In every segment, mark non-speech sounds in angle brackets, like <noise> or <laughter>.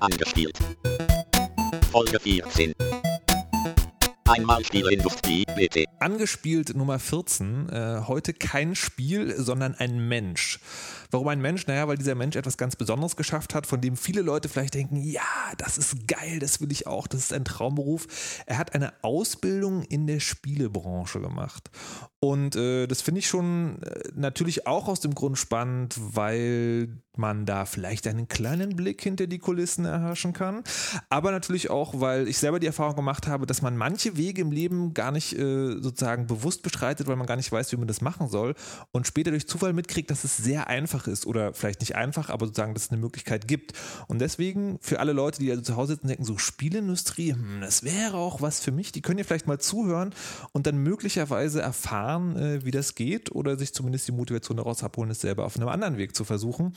Angespielt. Folge 14. Einmal Spieleindustrie, bitte. Angespielt Nummer 14. Äh, heute kein Spiel, sondern ein Mensch. Warum ein Mensch? Naja, weil dieser Mensch etwas ganz Besonderes geschafft hat, von dem viele Leute vielleicht denken, ja, das ist geil, das will ich auch, das ist ein Traumberuf. Er hat eine Ausbildung in der Spielebranche gemacht. Und äh, das finde ich schon äh, natürlich auch aus dem Grund spannend, weil man da vielleicht einen kleinen Blick hinter die Kulissen erhaschen kann. Aber natürlich auch, weil ich selber die Erfahrung gemacht habe, dass man manche Wege im Leben gar nicht äh, sozusagen bewusst bestreitet, weil man gar nicht weiß, wie man das machen soll. Und später durch Zufall mitkriegt, dass es sehr einfach ist oder vielleicht nicht einfach, aber sozusagen, dass es eine Möglichkeit gibt. Und deswegen für alle Leute, die also zu Hause sitzen und denken, so Spielindustrie, hm, das wäre auch was für mich, die können ja vielleicht mal zuhören und dann möglicherweise erfahren, äh, wie das geht oder sich zumindest die Motivation daraus abholen, es selber auf einem anderen Weg zu versuchen.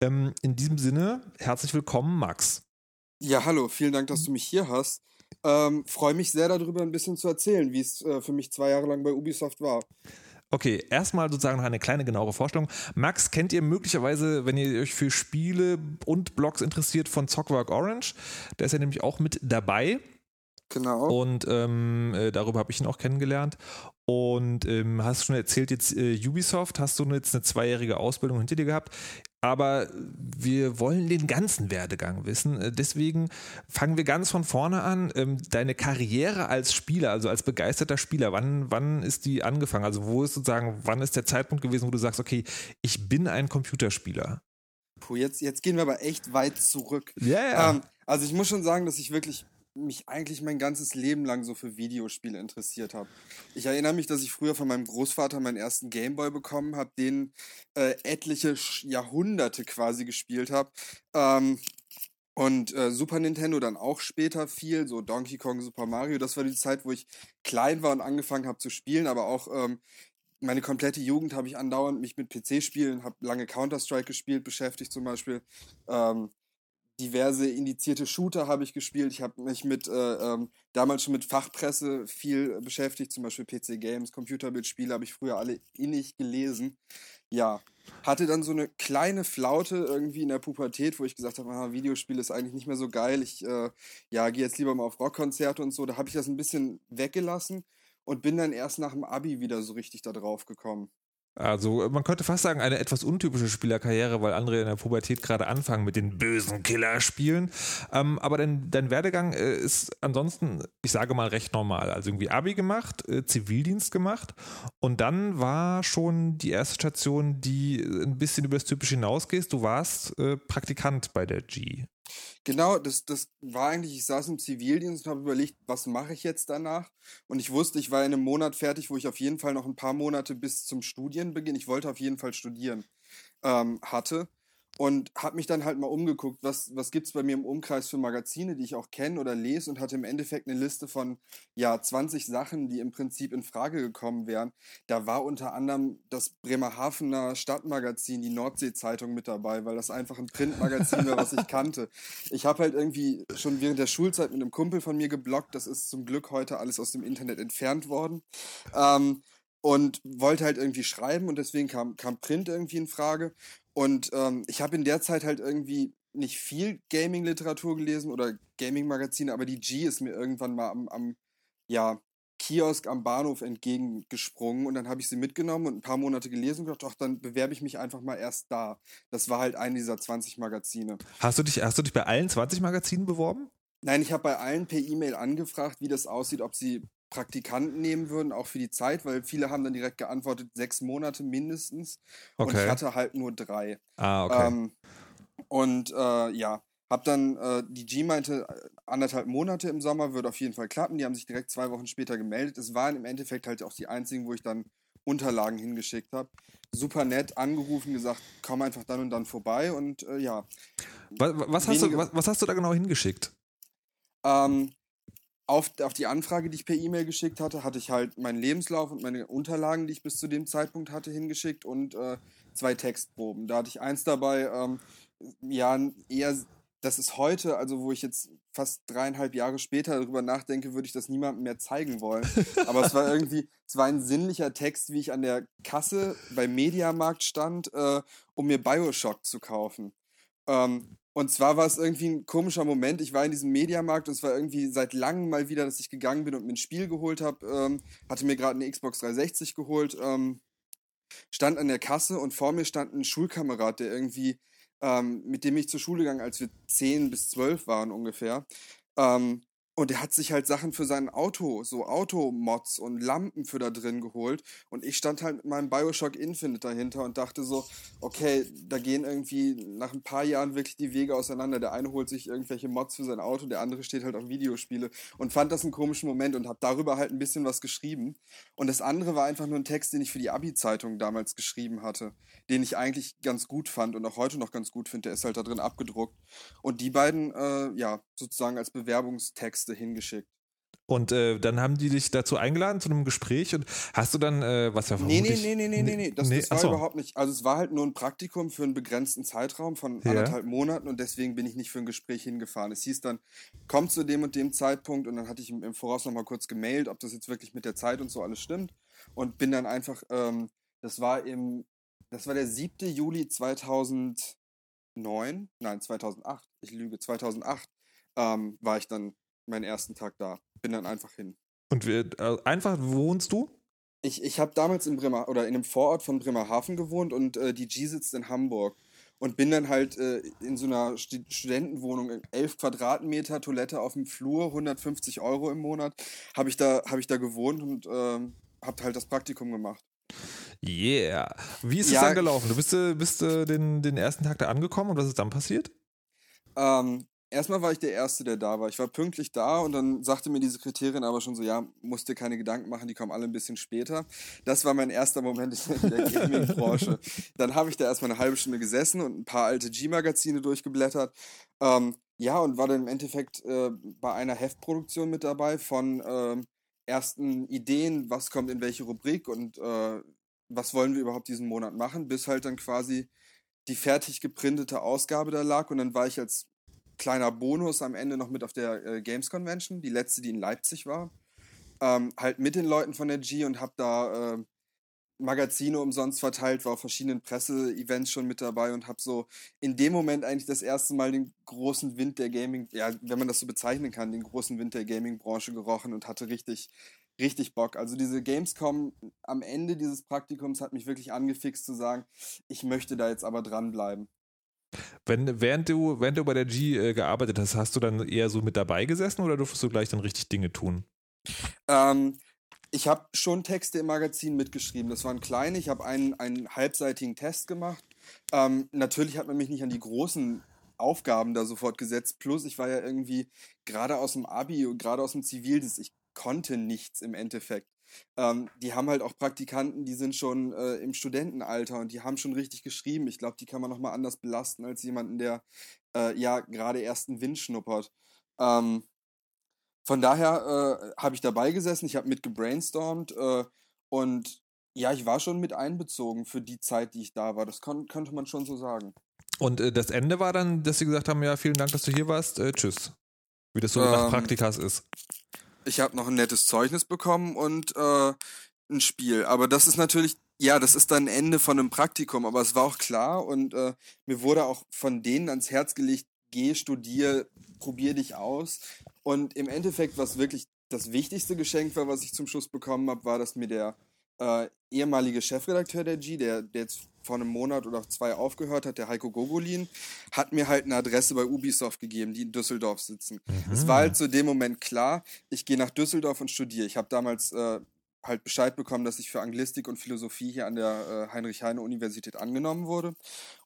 Ähm, in diesem Sinne, herzlich willkommen, Max. Ja, hallo, vielen Dank, dass du mich hier hast. Ähm, Freue mich sehr darüber, ein bisschen zu erzählen, wie es äh, für mich zwei Jahre lang bei Ubisoft war. Okay, erstmal sozusagen noch eine kleine genauere Vorstellung. Max kennt ihr möglicherweise, wenn ihr euch für Spiele und Blogs interessiert, von Zockwork Orange. Der ist ja nämlich auch mit dabei. Genau. Und ähm, äh, darüber habe ich ihn auch kennengelernt. Und ähm, hast schon erzählt, jetzt äh, Ubisoft, hast du jetzt eine zweijährige Ausbildung hinter dir gehabt. Aber wir wollen den ganzen Werdegang wissen. Äh, deswegen fangen wir ganz von vorne an. Ähm, deine Karriere als Spieler, also als begeisterter Spieler, wann, wann ist die angefangen? Also wo ist sozusagen, wann ist der Zeitpunkt gewesen, wo du sagst, okay, ich bin ein Computerspieler? Puh, jetzt, jetzt gehen wir aber echt weit zurück. Ja, yeah. ähm, also ich muss schon sagen, dass ich wirklich mich eigentlich mein ganzes Leben lang so für Videospiele interessiert habe. Ich erinnere mich, dass ich früher von meinem Großvater meinen ersten Gameboy bekommen habe, den äh, etliche Jahrhunderte quasi gespielt habe. Ähm, und äh, Super Nintendo dann auch später viel, so Donkey Kong, Super Mario. Das war die Zeit, wo ich klein war und angefangen habe zu spielen, aber auch ähm, meine komplette Jugend habe ich andauernd mich mit PC-Spielen, habe lange Counter-Strike gespielt, beschäftigt zum Beispiel. Ähm, diverse indizierte Shooter habe ich gespielt. Ich habe mich mit äh, ähm, damals schon mit Fachpresse viel beschäftigt, zum Beispiel PC Games, Computerbildspiele habe ich früher alle innig gelesen. Ja, hatte dann so eine kleine Flaute irgendwie in der Pubertät, wo ich gesagt habe, ah, Videospiel ist eigentlich nicht mehr so geil. Ich äh, ja, gehe jetzt lieber mal auf Rockkonzerte und so. Da habe ich das ein bisschen weggelassen und bin dann erst nach dem Abi wieder so richtig da drauf gekommen. Also man könnte fast sagen, eine etwas untypische Spielerkarriere, weil andere in der Pubertät gerade anfangen mit den bösen Killerspielen. Ähm, aber dein, dein Werdegang äh, ist ansonsten, ich sage mal, recht normal. Also irgendwie Abi gemacht, äh, Zivildienst gemacht und dann war schon die erste Station, die ein bisschen über das Typische hinausgeht. Du warst äh, Praktikant bei der G. Genau, das, das war eigentlich, ich saß im Zivildienst und habe überlegt, was mache ich jetzt danach? Und ich wusste, ich war in einem Monat fertig, wo ich auf jeden Fall noch ein paar Monate bis zum Studienbeginn, ich wollte auf jeden Fall studieren, ähm, hatte und habe mich dann halt mal umgeguckt, was, was gibt es bei mir im Umkreis für Magazine, die ich auch kenne oder lese und hatte im Endeffekt eine Liste von ja 20 Sachen, die im Prinzip in Frage gekommen wären. Da war unter anderem das Bremerhavener Stadtmagazin, die Nordsee-Zeitung mit dabei, weil das einfach ein Printmagazin war, was ich kannte. Ich habe halt irgendwie schon während der Schulzeit mit einem Kumpel von mir geblockt, das ist zum Glück heute alles aus dem Internet entfernt worden. Ähm, und wollte halt irgendwie schreiben und deswegen kam, kam Print irgendwie in Frage. Und ähm, ich habe in der Zeit halt irgendwie nicht viel Gaming-Literatur gelesen oder Gaming-Magazine, aber die G ist mir irgendwann mal am, am ja, Kiosk am Bahnhof entgegengesprungen und dann habe ich sie mitgenommen und ein paar Monate gelesen und gedacht, ach, dann bewerbe ich mich einfach mal erst da. Das war halt eine dieser 20 Magazine. Hast du dich, hast du dich bei allen 20 Magazinen beworben? Nein, ich habe bei allen per E-Mail angefragt, wie das aussieht, ob sie Praktikanten nehmen würden, auch für die Zeit, weil viele haben dann direkt geantwortet, sechs Monate mindestens. Okay. Und ich hatte halt nur drei. Ah, okay. Ähm, und äh, ja, hab dann, äh, die G meinte, anderthalb Monate im Sommer würde auf jeden Fall klappen. Die haben sich direkt zwei Wochen später gemeldet. Es waren im Endeffekt halt auch die einzigen, wo ich dann Unterlagen hingeschickt habe. Super nett, angerufen, gesagt, komm einfach dann und dann vorbei und äh, ja. Was, was, hast du, was, was, hast du da genau hingeschickt? Ähm, auf, auf die Anfrage, die ich per E-Mail geschickt hatte, hatte ich halt meinen Lebenslauf und meine Unterlagen, die ich bis zu dem Zeitpunkt hatte, hingeschickt und äh, zwei Textproben. Da hatte ich eins dabei, ähm, ja, eher, das ist heute, also wo ich jetzt fast dreieinhalb Jahre später darüber nachdenke, würde ich das niemandem mehr zeigen wollen. <laughs> Aber es war irgendwie, es war ein sinnlicher Text, wie ich an der Kasse beim Mediamarkt stand, äh, um mir Bioshock zu kaufen. Ähm, Und zwar war es irgendwie ein komischer Moment. Ich war in diesem Mediamarkt und es war irgendwie seit langem mal wieder, dass ich gegangen bin und mir ein Spiel geholt habe. Ähm, hatte mir gerade eine Xbox 360 geholt. Ähm, stand an der Kasse und vor mir stand ein Schulkamerad, der irgendwie, ähm, mit dem ich zur Schule gegangen, als wir 10 bis 12 waren ungefähr. Ähm, und er hat sich halt Sachen für sein Auto, so Automods und Lampen für da drin geholt. Und ich stand halt mit meinem Bioshock Infinite dahinter und dachte so, okay, da gehen irgendwie nach ein paar Jahren wirklich die Wege auseinander. Der eine holt sich irgendwelche Mods für sein Auto, der andere steht halt auf Videospiele und fand das einen komischen Moment und habe darüber halt ein bisschen was geschrieben. Und das andere war einfach nur ein Text, den ich für die Abi-Zeitung damals geschrieben hatte, den ich eigentlich ganz gut fand und auch heute noch ganz gut finde. Der ist halt da drin abgedruckt. Und die beiden, äh, ja, sozusagen als Bewerbungstext Texte hingeschickt. Und äh, dann haben die dich dazu eingeladen zu einem Gespräch und hast du dann, äh, was ja nee, nee, nee, nee, nee, nee, nee, das, nee, das war achso. überhaupt nicht. Also es war halt nur ein Praktikum für einen begrenzten Zeitraum von ja. anderthalb Monaten und deswegen bin ich nicht für ein Gespräch hingefahren. Es hieß dann, komm zu dem und dem Zeitpunkt und dann hatte ich im Voraus nochmal kurz gemailt, ob das jetzt wirklich mit der Zeit und so alles stimmt und bin dann einfach, ähm, das war im, das war der 7. Juli 2009, nein, 2008, ich lüge, 2008 ähm, war ich dann meinen ersten Tag da. Bin dann einfach hin. Und wir, äh, einfach, wo wohnst du? Ich, ich habe damals in Bremer oder in einem Vorort von Bremerhaven gewohnt und äh, die G sitzt in Hamburg. Und bin dann halt äh, in so einer St Studentenwohnung, 11 Quadratmeter, Toilette auf dem Flur, 150 Euro im Monat, habe ich, da, hab ich da gewohnt und ähm, habe halt das Praktikum gemacht. Yeah. Wie ist es ja, dann gelaufen? Du bist, äh, bist äh, den, den ersten Tag da angekommen und was ist dann passiert? Ähm, erstmal war ich der Erste, der da war. Ich war pünktlich da und dann sagte mir die Sekretärin aber schon so, ja, musst dir keine Gedanken machen, die kommen alle ein bisschen später. Das war mein erster Moment in der Gaming-Branche. dann habe ich da erstmal eine halbe Stunde gesessen und ein paar alte G-Magazine durchgeblättert. Ähm, ja, und war dann im Endeffekt äh, bei einer Heftproduktion mit dabei von äh, ersten Ideen, was kommt in welche Rubrik und äh, was wollen wir überhaupt diesen Monat machen, bis halt dann quasi die fertig geprintete Ausgabe da lag und dann war ich als kleiner Bonus am Ende noch mit auf der äh, Games Convention, die letzte, die in Leipzig war. Ähm, halt mit den Leuten von der G und habe da äh, Magazine umsonst verteilt, war auf verschiedenen Presse-Events schon mit dabei und habe so in dem Moment eigentlich das erste Mal den großen Wind der Gaming, ja, wenn man das so bezeichnen kann, den großen Wind der Gaming-Branche gerochen und hatte richtig, richtig Bock. Also diese Gamescom am Ende dieses Praktikums hat mich wirklich angefixt zu sagen, ich möchte da jetzt aber dranbleiben. Wenn, während, du, während du bei der G äh, gearbeitet hast, hast du dann eher so mit dabei gesessen oder durftest du gleich dann richtig Dinge tun? Ähm, ich habe schon Texte im Magazin mitgeschrieben. Das waren kleine. Ich habe einen, einen halbseitigen Test gemacht. Ähm, natürlich hat man mich nicht an die großen Aufgaben da sofort gesetzt. Plus, ich war ja irgendwie gerade aus dem Abi und gerade aus dem Zivildienst. Ich konnte nichts im Endeffekt. Ähm, die haben halt auch Praktikanten, die sind schon äh, im Studentenalter und die haben schon richtig geschrieben. Ich glaube, die kann man nochmal anders belasten als jemanden, der äh, ja gerade erst einen Wind schnuppert. Ähm, von daher äh, habe ich dabei gesessen, ich habe mit gebrainstormt äh, und ja, ich war schon mit einbezogen für die Zeit, die ich da war. Das kon könnte man schon so sagen. Und äh, das Ende war dann, dass sie gesagt haben, ja, vielen Dank, dass du hier warst, äh, tschüss. Wie das so ähm, nach Praktikas ist. Ich habe noch ein nettes Zeugnis bekommen und äh, ein Spiel. Aber das ist natürlich, ja, das ist dann Ende von einem Praktikum. Aber es war auch klar und äh, mir wurde auch von denen ans Herz gelegt, geh, studier, probier dich aus. Und im Endeffekt, was wirklich das wichtigste Geschenk war, was ich zum Schluss bekommen habe, war, dass mir der äh, ehemalige Chefredakteur der G, der, der jetzt vor einem Monat oder zwei aufgehört hat, der Heiko Gogolin, hat mir halt eine Adresse bei Ubisoft gegeben, die in Düsseldorf sitzen. Mhm. Es war halt zu dem Moment klar, ich gehe nach Düsseldorf und studiere. Ich habe damals äh, halt Bescheid bekommen, dass ich für Anglistik und Philosophie hier an der äh, Heinrich-Heine-Universität angenommen wurde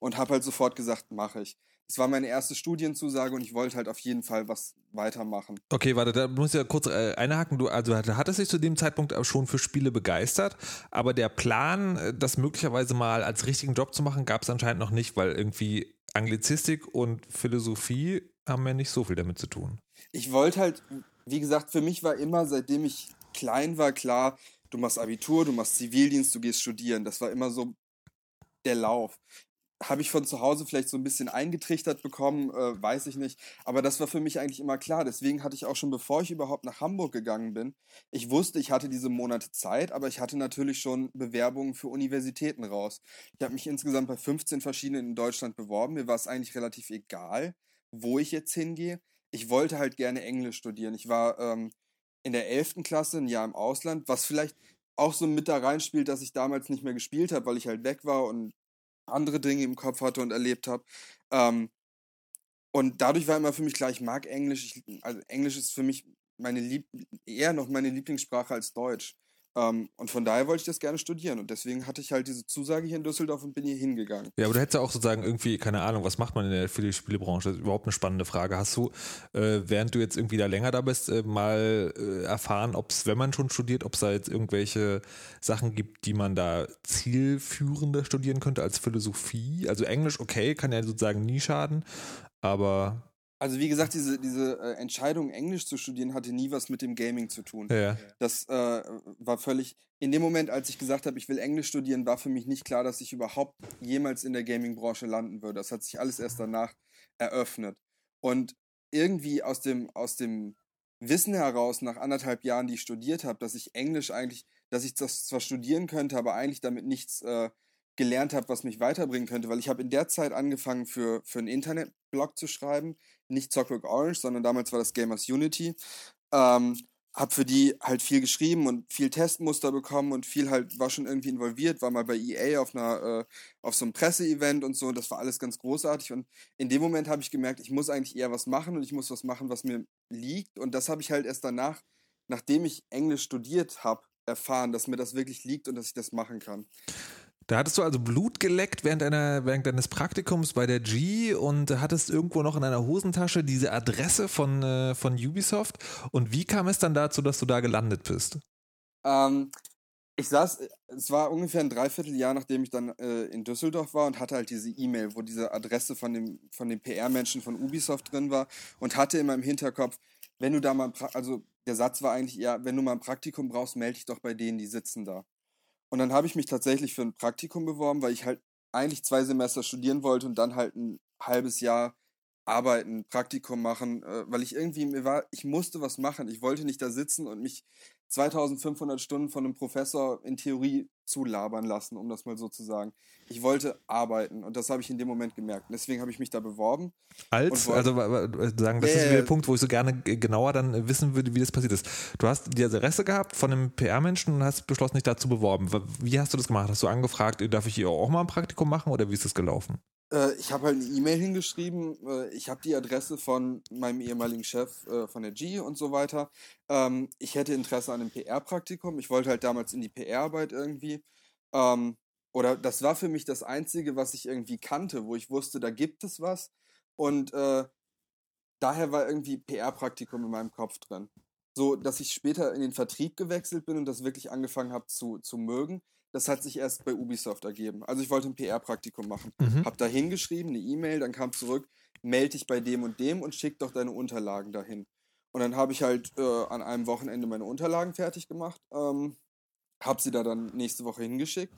und habe halt sofort gesagt, mache ich es war meine erste Studienzusage und ich wollte halt auf jeden Fall was weitermachen. Okay, warte, da muss ich ja kurz äh, einhaken. Du, also hattest dich zu dem Zeitpunkt schon für Spiele begeistert, aber der Plan, äh, das möglicherweise mal als richtigen Job zu machen, gab es anscheinend noch nicht, weil irgendwie Anglizistik und Philosophie haben ja nicht so viel damit zu tun. Ich wollte halt, wie gesagt, für mich war immer, seitdem ich klein war, klar, du machst Abitur, du machst Zivildienst, du gehst studieren. Das war immer so der Lauf habe ich von zu Hause vielleicht so ein bisschen eingetrichtert bekommen, äh, weiß ich nicht. Aber das war für mich eigentlich immer klar. Deswegen hatte ich auch schon, bevor ich überhaupt nach Hamburg gegangen bin, ich wusste, ich hatte diese Monate Zeit, aber ich hatte natürlich schon Bewerbungen für Universitäten raus. Ich habe mich insgesamt bei 15 verschiedenen in Deutschland beworben. Mir war es eigentlich relativ egal, wo ich jetzt hingehe. Ich wollte halt gerne Englisch studieren. Ich war ähm, in der 11. Klasse ein Jahr im Ausland, was vielleicht auch so mit da reinspielt, dass ich damals nicht mehr gespielt habe, weil ich halt weg war und andere Dinge im Kopf hatte und erlebt habe. Ähm, und dadurch war immer für mich klar, ich mag Englisch. Ich, also Englisch ist für mich meine Lieb eher noch meine Lieblingssprache als Deutsch. Ähm, und von daher wollte ich das gerne studieren. Und deswegen hatte ich halt diese Zusage hier in Düsseldorf und bin hier hingegangen. Ja, aber du hättest ja auch sozusagen irgendwie, keine Ahnung, was macht man in der, für die Spielebranche? Das ist überhaupt eine spannende Frage. Hast du, äh, während du jetzt irgendwie da länger da bist, äh, mal äh, erfahren, ob es, wenn man schon studiert, ob es da jetzt irgendwelche Sachen gibt, die man da zielführender studieren könnte als Philosophie? Also Englisch, okay, kann ja sozusagen nie schaden, aber also wie gesagt, diese, diese äh, Entscheidung, Englisch zu studieren, hatte nie was mit dem Gaming zu tun. ja. Das äh, war völlig. In dem Moment, als ich gesagt habe, ich will Englisch studieren, war für mich nicht klar, dass ich überhaupt jemals in der Gaming-Branche landen würde. Das hat sich alles erst danach eröffnet. Und irgendwie aus dem, aus dem Wissen heraus, nach anderthalb Jahren, die ich studiert habe, dass ich Englisch eigentlich, dass ich das zwar studieren könnte, aber eigentlich damit nichts äh, gelernt habe, was mich weiterbringen könnte, weil ich habe in der Zeit angefangen, für, für einen Internetblog zu schreiben, nicht Zockwork Orange, sondern damals war das Gamers Unity. Ähm, hab für die halt viel geschrieben und viel Testmuster bekommen und viel halt war schon irgendwie involviert, war mal bei EA auf einer äh, auf so einem Presseevent und so, das war alles ganz großartig und in dem Moment habe ich gemerkt, ich muss eigentlich eher was machen und ich muss was machen, was mir liegt und das habe ich halt erst danach, nachdem ich Englisch studiert habe, erfahren, dass mir das wirklich liegt und dass ich das machen kann. Da hattest du also Blut geleckt während, deiner, während deines Praktikums bei der G und hattest irgendwo noch in deiner Hosentasche diese Adresse von, äh, von Ubisoft. Und wie kam es dann dazu, dass du da gelandet bist? Ähm, ich saß, es war ungefähr ein Dreivierteljahr, nachdem ich dann äh, in Düsseldorf war und hatte halt diese E-Mail, wo diese Adresse von dem, von dem PR-Menschen von Ubisoft drin war und hatte in meinem Hinterkopf, wenn du da mal, also der Satz war eigentlich eher, wenn du mal ein Praktikum brauchst, melde dich doch bei denen, die sitzen da. Und dann habe ich mich tatsächlich für ein Praktikum beworben, weil ich halt eigentlich zwei Semester studieren wollte und dann halt ein halbes Jahr arbeiten, Praktikum machen, äh, weil ich irgendwie mir war, ich musste was machen. Ich wollte nicht da sitzen und mich 2500 Stunden von einem Professor in Theorie zulabern lassen, um das mal so zu sagen. Ich wollte arbeiten und das habe ich in dem Moment gemerkt. deswegen habe ich mich da beworben. Als, also sagen, das yeah. ist der Punkt, wo ich so gerne genauer dann wissen würde, wie das passiert ist. Du hast die Adresse gehabt von einem PR-Menschen und hast beschlossen, dich dazu beworben. Wie hast du das gemacht? Hast du angefragt, darf ich hier auch mal ein Praktikum machen oder wie ist das gelaufen? Äh, ich habe halt eine E-Mail hingeschrieben. Äh, ich habe die Adresse von meinem ehemaligen Chef äh, von der G und so weiter. Ähm, ich hätte Interesse an einem PR-Praktikum. Ich wollte halt damals in die PR-Arbeit irgendwie. Ähm, oder das war für mich das Einzige, was ich irgendwie kannte, wo ich wusste, da gibt es was. Und äh, daher war irgendwie PR-Praktikum in meinem Kopf drin. So, dass ich später in den Vertrieb gewechselt bin und das wirklich angefangen habe zu, zu mögen das hat sich erst bei Ubisoft ergeben. Also ich wollte ein PR-Praktikum machen. Mhm. Hab da hingeschrieben, eine E-Mail, dann kam zurück, melde dich bei dem und dem und schick doch deine Unterlagen dahin. Und dann habe ich halt äh, an einem Wochenende meine Unterlagen fertig gemacht, ähm, habe sie da dann nächste Woche hingeschickt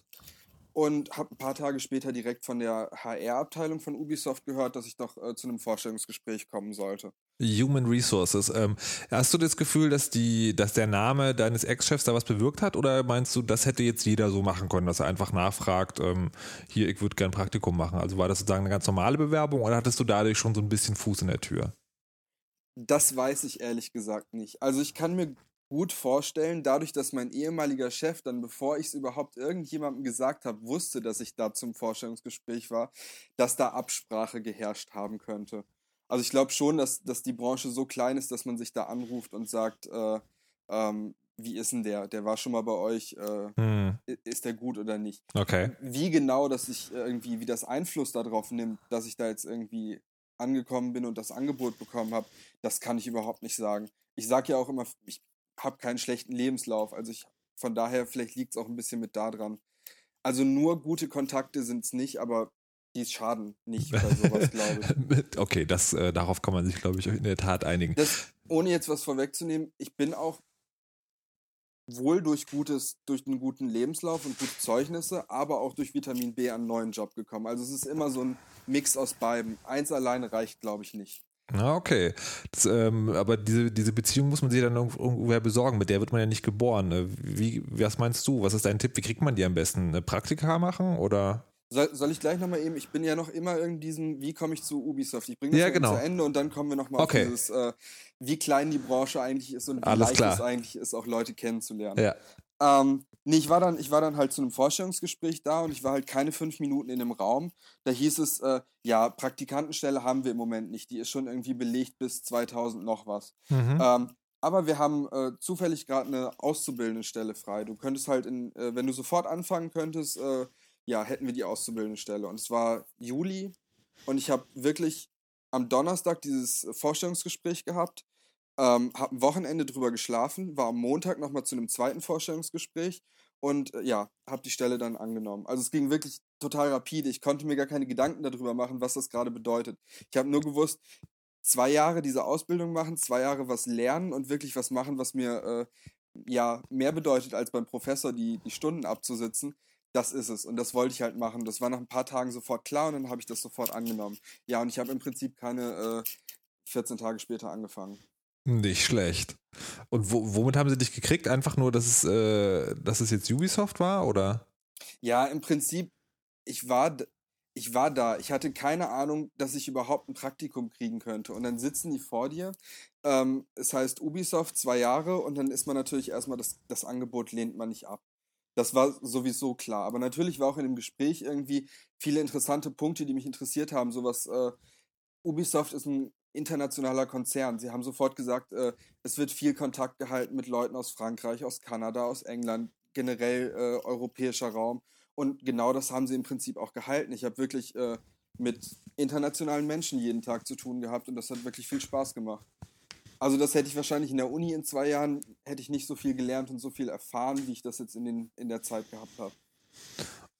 und habe ein paar Tage später direkt von der HR-Abteilung von Ubisoft gehört, dass ich doch äh, zu einem Vorstellungsgespräch kommen sollte. Human Resources. Ähm, hast du das Gefühl, dass die, dass der Name deines Ex-Chefs da was bewirkt hat, oder meinst du, das hätte jetzt jeder so machen können, dass er einfach nachfragt, ähm, hier, ich würde gern Praktikum machen? Also war das sozusagen eine ganz normale Bewerbung oder hattest du dadurch schon so ein bisschen Fuß in der Tür? Das weiß ich ehrlich gesagt nicht. Also ich kann mir gut vorstellen, dadurch, dass mein ehemaliger Chef dann, bevor ich es überhaupt irgendjemandem gesagt habe, wusste, dass ich da zum Vorstellungsgespräch war, dass da Absprache geherrscht haben könnte. Also ich glaube schon, dass, dass die Branche so klein ist, dass man sich da anruft und sagt, äh, ähm, wie ist denn der? Der war schon mal bei euch, äh, hm. ist der gut oder nicht? Okay. Wie genau, dass ich irgendwie, wie das Einfluss darauf nimmt, dass ich da jetzt irgendwie angekommen bin und das Angebot bekommen habe, das kann ich überhaupt nicht sagen. Ich sage ja auch immer, ich habe keinen schlechten Lebenslauf. Also ich, von daher, vielleicht liegt es auch ein bisschen mit da dran. Also nur gute Kontakte sind es nicht, aber die schaden nicht bei sowas, <laughs> glaube ich. okay, das, äh, darauf kann man sich, glaube ich, in der Tat einigen. Das, ohne jetzt was vorwegzunehmen, ich bin auch wohl durch gutes, durch einen guten Lebenslauf und gute Zeugnisse, aber auch durch Vitamin B an einen neuen Job gekommen. Also es ist immer so ein Mix aus beiden. Eins alleine reicht, glaube ich, nicht. Na, okay. Das, ähm, aber diese, diese Beziehung muss man sich dann irgendwoher besorgen. Mit der wird man ja nicht geboren. Äh, wie, was meinst du? Was ist dein Tipp? Wie kriegt man die am besten? Eine Praktika machen oder? Soll, soll ich gleich nochmal eben, ich bin ja noch immer in diesem, wie komme ich zu Ubisoft? Ich bringe das ja, genau. zu Ende und dann kommen wir nochmal okay. auf dieses, äh, wie klein die Branche eigentlich ist und wie Alles leicht klar. es eigentlich ist, auch Leute kennenzulernen. Ja. Ähm, nee, ich war, dann, ich war dann halt zu einem Vorstellungsgespräch da und ich war halt keine fünf Minuten in dem Raum. Da hieß es, äh, ja, Praktikantenstelle haben wir im Moment nicht. Die ist schon irgendwie belegt bis 2000 noch was. Mhm. Ähm, aber wir haben äh, zufällig gerade eine auszubildende Stelle frei. Du könntest halt, in, äh, wenn du sofort anfangen könntest, äh, ja, hätten wir die auszubildende Stelle. Und es war Juli und ich habe wirklich am Donnerstag dieses Vorstellungsgespräch gehabt, ähm, habe ein Wochenende drüber geschlafen, war am Montag nochmal zu einem zweiten Vorstellungsgespräch und äh, ja, habe die Stelle dann angenommen. Also es ging wirklich total rapide. Ich konnte mir gar keine Gedanken darüber machen, was das gerade bedeutet. Ich habe nur gewusst, zwei Jahre diese Ausbildung machen, zwei Jahre was lernen und wirklich was machen, was mir äh, ja mehr bedeutet, als beim Professor die, die Stunden abzusitzen. Das ist es. Und das wollte ich halt machen. Das war nach ein paar Tagen sofort klar und dann habe ich das sofort angenommen. Ja, und ich habe im Prinzip keine äh, 14 Tage später angefangen. Nicht schlecht. Und wo, womit haben sie dich gekriegt? Einfach nur, dass es, äh, dass es jetzt Ubisoft war, oder? Ja, im Prinzip, ich war, ich war da. Ich hatte keine Ahnung, dass ich überhaupt ein Praktikum kriegen könnte. Und dann sitzen die vor dir. Ähm, es heißt Ubisoft zwei Jahre und dann ist man natürlich erstmal, das, das Angebot lehnt man nicht ab. Das war sowieso klar. Aber natürlich war auch in dem Gespräch irgendwie viele interessante Punkte, die mich interessiert haben. Sowas, äh, Ubisoft ist ein internationaler Konzern. Sie haben sofort gesagt, äh, es wird viel Kontakt gehalten mit Leuten aus Frankreich, aus Kanada, aus England, generell äh, europäischer Raum. Und genau das haben sie im Prinzip auch gehalten. Ich habe wirklich äh, mit internationalen Menschen jeden Tag zu tun gehabt und das hat wirklich viel Spaß gemacht. Also das hätte ich wahrscheinlich in der Uni in zwei Jahren, hätte ich nicht so viel gelernt und so viel erfahren, wie ich das jetzt in, den, in der Zeit gehabt habe.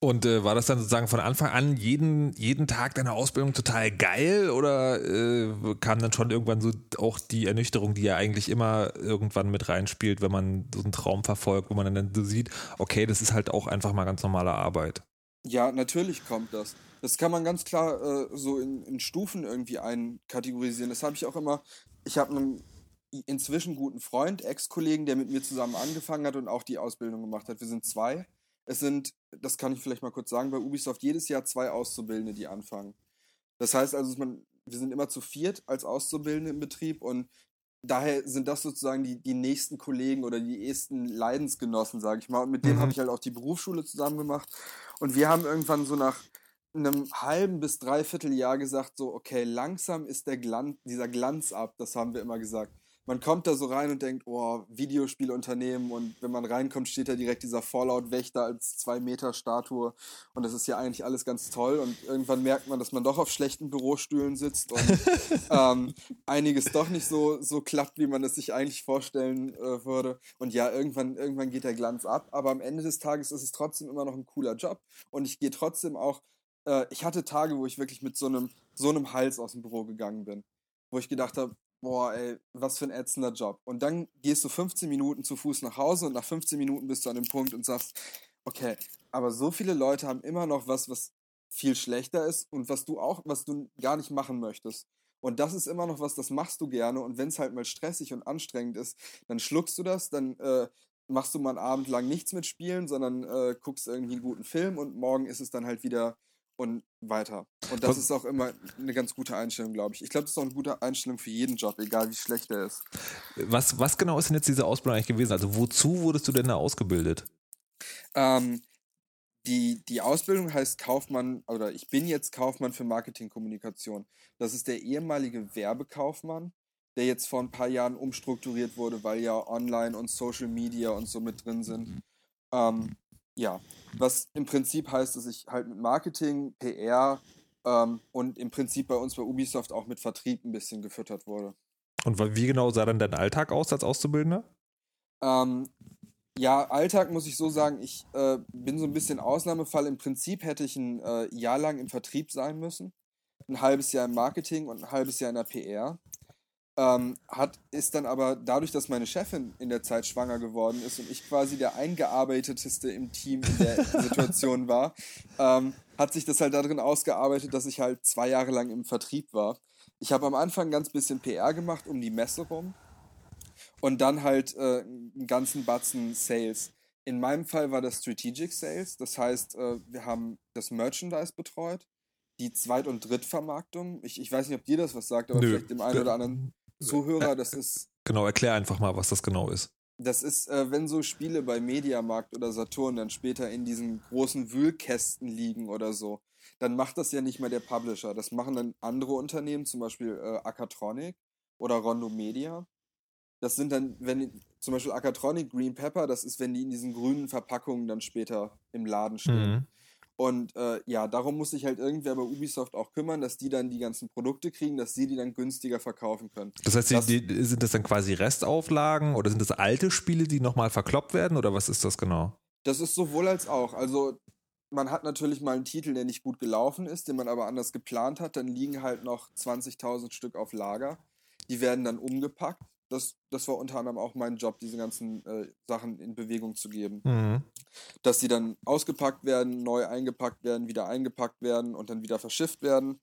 Und äh, war das dann sozusagen von Anfang an jeden, jeden Tag deiner Ausbildung total geil oder äh, kam dann schon irgendwann so auch die Ernüchterung, die ja eigentlich immer irgendwann mit reinspielt, wenn man so einen Traum verfolgt, wo man dann so sieht, okay, das ist halt auch einfach mal ganz normale Arbeit. Ja, natürlich kommt das. Das kann man ganz klar äh, so in, in Stufen irgendwie einkategorisieren. Das habe ich auch immer. Ich habe einen inzwischen guten Freund, Ex-Kollegen, der mit mir zusammen angefangen hat und auch die Ausbildung gemacht hat. Wir sind zwei. Es sind, das kann ich vielleicht mal kurz sagen, bei Ubisoft jedes Jahr zwei Auszubildende, die anfangen. Das heißt also, man, wir sind immer zu viert als Auszubildende im Betrieb und daher sind das sozusagen die, die nächsten Kollegen oder die ersten Leidensgenossen, sage ich mal. Und mit denen Mhm. habe ich halt auch die Berufsschule zusammen gemacht. Und wir haben irgendwann so nach einem halben bis dreiviertel Jahr gesagt, so, okay, langsam ist der Glanz, dieser Glanz ab, das haben wir immer gesagt. Man kommt da so rein und denkt, oh, Videospielunternehmen und wenn man reinkommt, steht da direkt dieser Fallout-Wächter als zwei Meter Statue und das ist ja eigentlich alles ganz toll und irgendwann merkt man, dass man doch auf schlechten Bürostühlen sitzt und <laughs> ähm, einiges doch nicht so, so klappt, wie man es sich eigentlich vorstellen äh, würde und ja, irgendwann, irgendwann geht der Glanz ab, aber am Ende des Tages ist es trotzdem immer noch ein cooler Job und ich gehe trotzdem auch, äh, ich hatte Tage, wo ich wirklich mit so einem, so einem Hals aus dem Büro gegangen bin, wo ich gedacht habe, boah, ey, was für ein ätzender Job. Und dann gehst du 15 Minuten zu Fuß nach Hause und nach 15 Minuten bist du an dem Punkt und sagst, okay, aber so viele Leute haben immer noch was, was viel schlechter ist und was du auch, was du gar nicht machen möchtest. Und das ist immer noch was, das machst du gerne. Und wenn es halt mal stressig und anstrengend ist, dann schluckst du das, dann äh, machst du mal einen Abend lang nichts mit Spielen, sondern äh, guckst irgendwie einen guten Film und morgen ist es dann halt wieder und weiter. Und das ist auch immer eine ganz gute Einstellung, glaube ich. Ich glaube, das ist auch eine gute Einstellung für jeden Job, egal wie schlecht er ist. Was, was genau ist denn jetzt diese Ausbildung eigentlich gewesen? Also wozu wurdest du denn da ausgebildet? Ähm, die, die Ausbildung heißt Kaufmann, oder ich bin jetzt Kaufmann für Marketingkommunikation. Das ist der ehemalige Werbekaufmann, der jetzt vor ein paar Jahren umstrukturiert wurde, weil ja Online und Social Media und so mit drin sind. Ähm, ja, was im Prinzip heißt, dass ich halt mit Marketing, PR ähm, und im Prinzip bei uns bei Ubisoft auch mit Vertrieb ein bisschen gefüttert wurde. Und wie genau sah dann dein Alltag aus als Auszubildender? Ähm, ja, Alltag muss ich so sagen, ich äh, bin so ein bisschen Ausnahmefall. Im Prinzip hätte ich ein äh, Jahr lang im Vertrieb sein müssen, ein halbes Jahr im Marketing und ein halbes Jahr in der PR. Ähm, hat, ist dann aber dadurch, dass meine Chefin in der Zeit schwanger geworden ist und ich quasi der eingearbeiteteste im Team in der <laughs> Situation war, ähm, hat sich das halt darin ausgearbeitet, dass ich halt zwei Jahre lang im Vertrieb war. Ich habe am Anfang ganz bisschen PR gemacht um die Messe rum und dann halt äh, einen ganzen Batzen Sales. In meinem Fall war das Strategic Sales, das heißt, äh, wir haben das Merchandise betreut, die Zweit- und Drittvermarktung. Ich, ich weiß nicht, ob dir das was sagt, aber Nö. vielleicht dem einen oder anderen Zuhörer, das ist Genau, erklär einfach mal, was das genau ist. das ist, äh, wenn so Spiele bei Mediamarkt oder Saturn dann später in diesen großen Wühlkästen liegen oder so, dann macht das ja nicht mehr der Publisher. Das machen dann andere Unternehmen, zum Beispiel äh, Akatronic oder Rondo Media. Das sind dann, wenn zum Beispiel Akatronic Green Pepper, das ist, wenn die in diesen grünen Verpackungen dann später im Laden stehen. Mhm. Und äh, ja, darum muss sich halt irgendwer bei Ubisoft auch kümmern, dass die dann die ganzen Produkte kriegen, dass sie die dann günstiger verkaufen können. Das heißt, Das- die, die, sind das dann quasi Restauflagen oder sind das alte Spiele, die nochmal verkloppt werden oder was ist das genau? Das ist sowohl als auch. Also man hat natürlich mal einen Titel, der nicht gut gelaufen ist, den man aber anders geplant hat. Dann liegen halt noch 20.000 Stück auf Lager. Die werden dann umgepackt. Das, das war unter anderem auch mein Job, diese ganzen äh, Sachen in Bewegung zu geben. Mhm. Dass die dann ausgepackt werden, neu eingepackt werden, wieder eingepackt werden und dann wieder verschifft werden.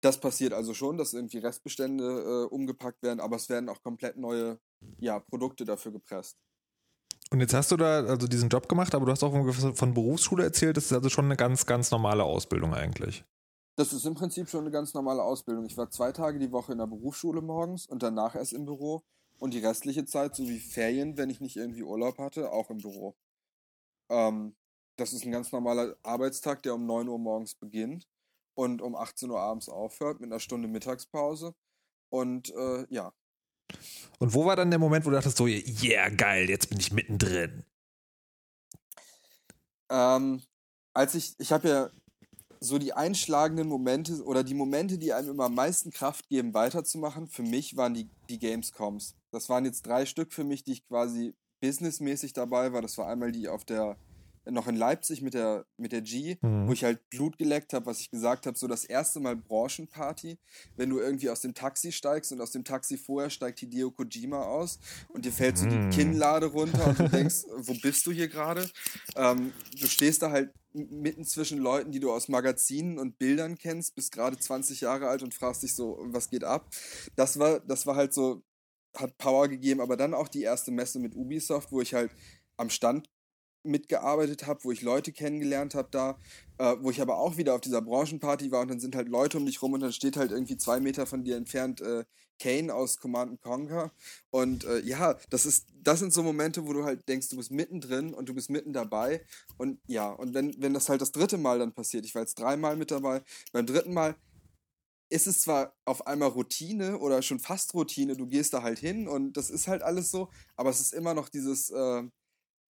Das passiert also schon, dass irgendwie Restbestände äh, umgepackt werden, aber es werden auch komplett neue ja, Produkte dafür gepresst. Und jetzt hast du da also diesen Job gemacht, aber du hast auch von Berufsschule erzählt. Das ist also schon eine ganz, ganz normale Ausbildung eigentlich. Das ist im Prinzip schon eine ganz normale Ausbildung. Ich war zwei Tage die Woche in der Berufsschule morgens und danach erst im Büro und die restliche Zeit sowie Ferien, wenn ich nicht irgendwie Urlaub hatte, auch im Büro. Ähm, das ist ein ganz normaler Arbeitstag, der um 9 Uhr morgens beginnt und um 18 Uhr abends aufhört mit einer Stunde Mittagspause. Und äh, ja, Und wo war dann der Moment, wo du dachtest, so, yeah, geil, jetzt bin ich mittendrin? Ähm, als ich, ich habe ja so die einschlagenden Momente oder die Momente, die einem immer am meisten Kraft geben, weiterzumachen, für mich waren die, die Gamescoms. Das waren jetzt drei Stück für mich, die ich quasi businessmäßig dabei war. Das war einmal die auf der, noch in Leipzig mit der, mit der G, Mhm. wo ich halt Blut geleckt habe, was ich gesagt habe, so das erste Mal Branchenparty, wenn du irgendwie aus dem Taxi steigst und aus dem Taxi vorher steigt Hideo Kojima aus und dir fällt so Mm. die Kinnlade runter und du <laughs> denkst, wo bist du hier gerade? Ähm, du stehst da halt mitten zwischen Leuten, die du aus Magazinen und Bildern kennst, bist gerade 20 Jahre alt und fragst dich so, was geht ab? Das war, das war halt so, hat Power gegeben, aber dann auch die erste Messe mit Ubisoft, wo ich halt am Stand mitgearbeitet habe, wo ich Leute kennengelernt habe da, äh, wo ich aber auch wieder auf dieser Branchenparty war und dann sind halt Leute um dich rum und dann steht halt irgendwie zwei Meter von dir entfernt äh, Kane aus Command and Conquer. Und äh, ja, das ist, das sind so Momente, wo du halt denkst, du bist mittendrin und du bist mitten dabei. Und ja, und wenn, wenn das halt das dritte Mal dann passiert, ich war jetzt dreimal mit dabei, beim dritten Mal ist es zwar auf einmal Routine oder schon fast Routine, du gehst da halt hin und das ist halt alles so, aber es ist immer noch dieses, äh,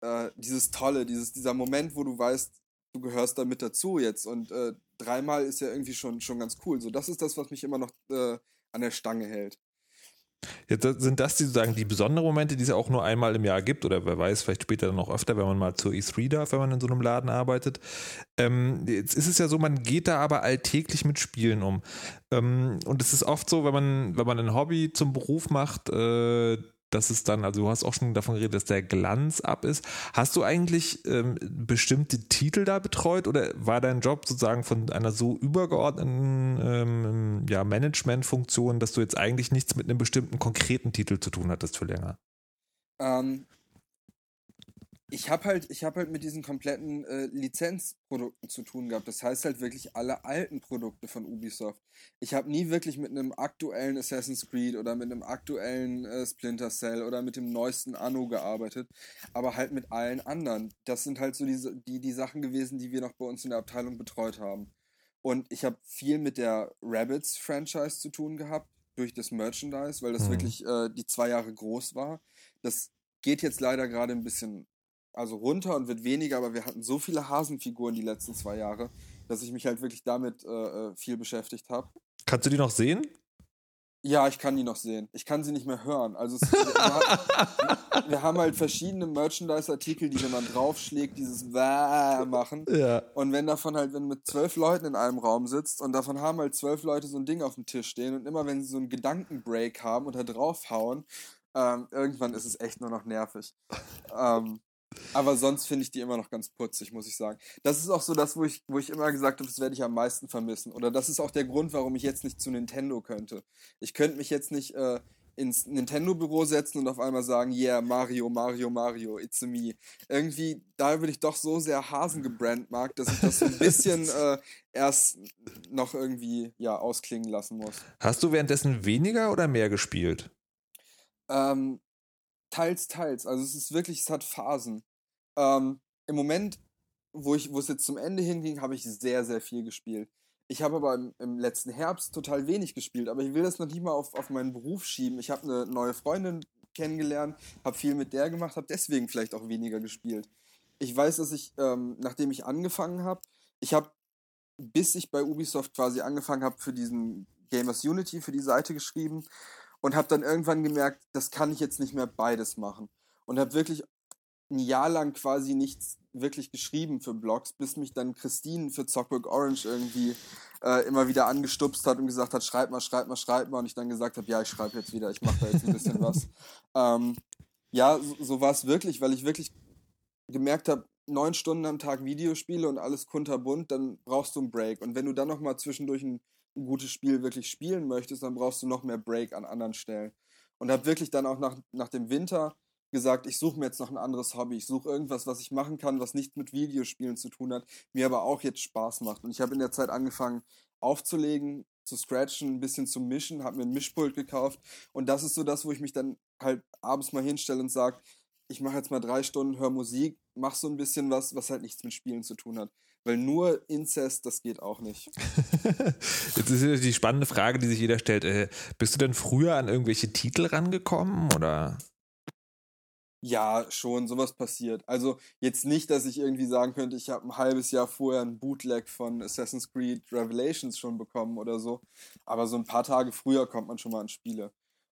äh, dieses Tolle, dieses, dieser Moment, wo du weißt, du gehörst da mit dazu jetzt und äh, dreimal ist ja irgendwie schon, schon ganz cool. So, das ist das, was mich immer noch äh, an der Stange hält. Jetzt sind das die, sozusagen die besonderen Momente, die es ja auch nur einmal im Jahr gibt oder wer weiß, vielleicht später dann auch öfter, wenn man mal zur E3 darf, wenn man in so einem Laden arbeitet. Ähm, jetzt ist es ja so, man geht da aber alltäglich mit Spielen um. Ähm, und es ist oft so, wenn man, wenn man ein Hobby zum Beruf macht, äh, dass es dann, also du hast auch schon davon geredet, dass der Glanz ab ist. Hast du eigentlich ähm, bestimmte Titel da betreut oder war dein Job sozusagen von einer so übergeordneten ähm, ja, Managementfunktion, dass du jetzt eigentlich nichts mit einem bestimmten konkreten Titel zu tun hattest für länger? Ähm, ich habe halt, ich habe halt mit diesen kompletten äh, Lizenzprodukten zu tun gehabt. Das heißt halt wirklich alle alten Produkte von Ubisoft. Ich habe nie wirklich mit einem aktuellen Assassin's Creed oder mit einem aktuellen äh, Splinter Cell oder mit dem neuesten Anno gearbeitet, aber halt mit allen anderen. Das sind halt so diese, die, die Sachen gewesen, die wir noch bei uns in der Abteilung betreut haben. Und ich habe viel mit der Rabbits-Franchise zu tun gehabt, durch das Merchandise, weil das Mhm. wirklich äh, die zwei Jahre groß war. Das geht jetzt leider gerade ein bisschen also runter und wird weniger, aber wir hatten so viele Hasenfiguren die letzten zwei Jahre, dass ich mich halt wirklich damit äh, äh, viel beschäftigt habe. Kannst du die noch sehen? Ja, ich kann die noch sehen. Ich kann sie nicht mehr hören. Also es, wir, haben, <laughs> wir, haben, halt verschiedene Merchandise-Artikel, die, wenn man draufschlägt, dieses Wäh machen. Ja. Und wenn davon halt, wenn du mit zwölf Leuten in einem Raum sitzt und davon haben halt zwölf Leute so ein Ding auf dem Tisch stehen und immer wenn sie so einen Gedankenbreak haben und da draufhauen, ähm, irgendwann ist es echt nur noch nervig. ähm, aber sonst finde ich die immer noch ganz putzig, muss ich sagen. Das ist auch so das, wo ich, wo ich immer gesagt habe, das werde ich am meisten vermissen. Oder das ist auch der Grund, warum ich jetzt nicht zu Nintendo könnte. Ich könnte mich jetzt nicht äh, ins Nintendo-Büro setzen und auf einmal sagen, yeah, Mario, Mario, Mario, it's a me. Irgendwie, da würde ich doch so sehr Hasen gebrandmarkt, dass ich das so ein bisschen <laughs> äh, erst noch irgendwie ja, ausklingen lassen muss. Hast du währenddessen weniger oder mehr gespielt? Ähm, teils, teils. Also es ist wirklich, es hat Phasen. Ähm, Im Moment, wo, ich, wo es jetzt zum Ende hinging, habe ich sehr, sehr viel gespielt. Ich habe aber im, im, letzten Herbst total wenig gespielt, aber ich will das noch nicht mal auf, auf meinen Beruf schieben. Ich habe eine neue Freundin kennengelernt, habe viel mit der gemacht, habe deswegen vielleicht auch weniger gespielt. Ich weiß, dass ich, ähm, nachdem ich angefangen habe, ich habe, bis ich bei Ubisoft quasi angefangen habe, für diesen Gamers Unity, für die Seite geschrieben und habe dann irgendwann gemerkt, das kann ich jetzt nicht mehr beides machen. Und habe wirklich ein Jahr lang quasi nichts wirklich geschrieben für Blogs, bis mich dann Christine für Zockwork Orange irgendwie äh, immer wieder angestupst hat und gesagt hat, schreib mal, schreib mal, schreib mal. Und ich dann gesagt habe, ja, ich schreibe jetzt wieder, ich mache da jetzt ein bisschen was. <laughs> Ähm, ja, so, so war es wirklich, weil ich wirklich gemerkt habe, neun Stunden am Tag Videospiele und alles kunterbunt, dann brauchst du einen Break. Und wenn du dann nochmal zwischendurch ein ein gutes Spiel wirklich spielen möchtest, dann brauchst du noch mehr Break an anderen Stellen. Und habe wirklich dann auch nach, nach dem Winter gesagt, ich suche mir jetzt noch ein anderes Hobby. Ich suche irgendwas, was ich machen kann, was nichts mit Videospielen zu tun hat, mir aber auch jetzt Spaß macht. Und ich habe in der Zeit angefangen aufzulegen, zu scratchen, ein bisschen zu mischen, habe mir ein Mischpult gekauft. Und das ist so das, wo ich mich dann halt abends mal hinstelle und sage, ich mache jetzt mal drei Stunden, höre Musik, mach so ein bisschen was, was halt nichts mit Spielen zu tun hat. Weil nur Inzest, das geht auch nicht. <laughs> Jetzt ist die spannende Frage, die sich jeder stellt. Äh, bist du denn früher an irgendwelche Titel rangekommen oder? Ja, schon, sowas passiert. Also jetzt nicht, dass ich irgendwie sagen könnte, ich habe ein halbes Jahr vorher ein Bootleg von Assassin's Creed Revelations schon bekommen oder so. Aber so ein paar Tage früher kommt man schon mal an Spiele.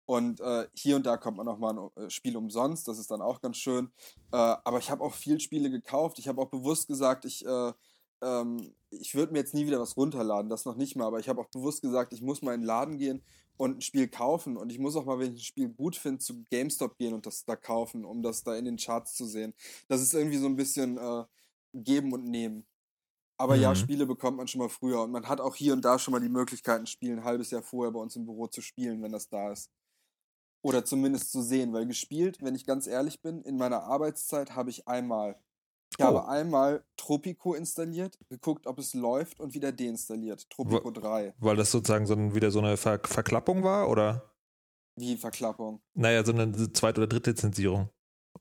Und äh, hier und da kommt man auch mal ein äh, Spiel umsonst, das ist dann auch ganz schön. Äh, aber ich habe auch viel Spiele gekauft. Ich habe auch bewusst gesagt, ich äh, ähm, ich würde mir jetzt nie wieder was runterladen, das noch nicht mal, aber ich habe auch bewusst gesagt, ich muss mal in den Laden gehen und ein Spiel kaufen und ich muss auch mal, wenn ich ein Spiel gut finde, zu GameStop gehen und das da kaufen, um das da in den Charts zu sehen. Das ist irgendwie so ein bisschen äh, geben und nehmen. Aber mhm. ja, Spiele bekommt man schon mal früher und man hat auch hier und da schon mal die Möglichkeit, ein Spiel ein halbes Jahr vorher bei uns im Büro zu spielen, wenn das da ist. Oder zumindest zu sehen, weil gespielt, wenn ich ganz ehrlich bin, in meiner Arbeitszeit habe ich einmal ich oh. habe einmal Tropico installiert, geguckt, ob es läuft und wieder deinstalliert. Tropico Weil, 3. Weil das sozusagen so ein, wieder so eine Ver Verklappung war, oder? Wie Verklappung? Naja, so eine zweite oder dritte Lizenzierung.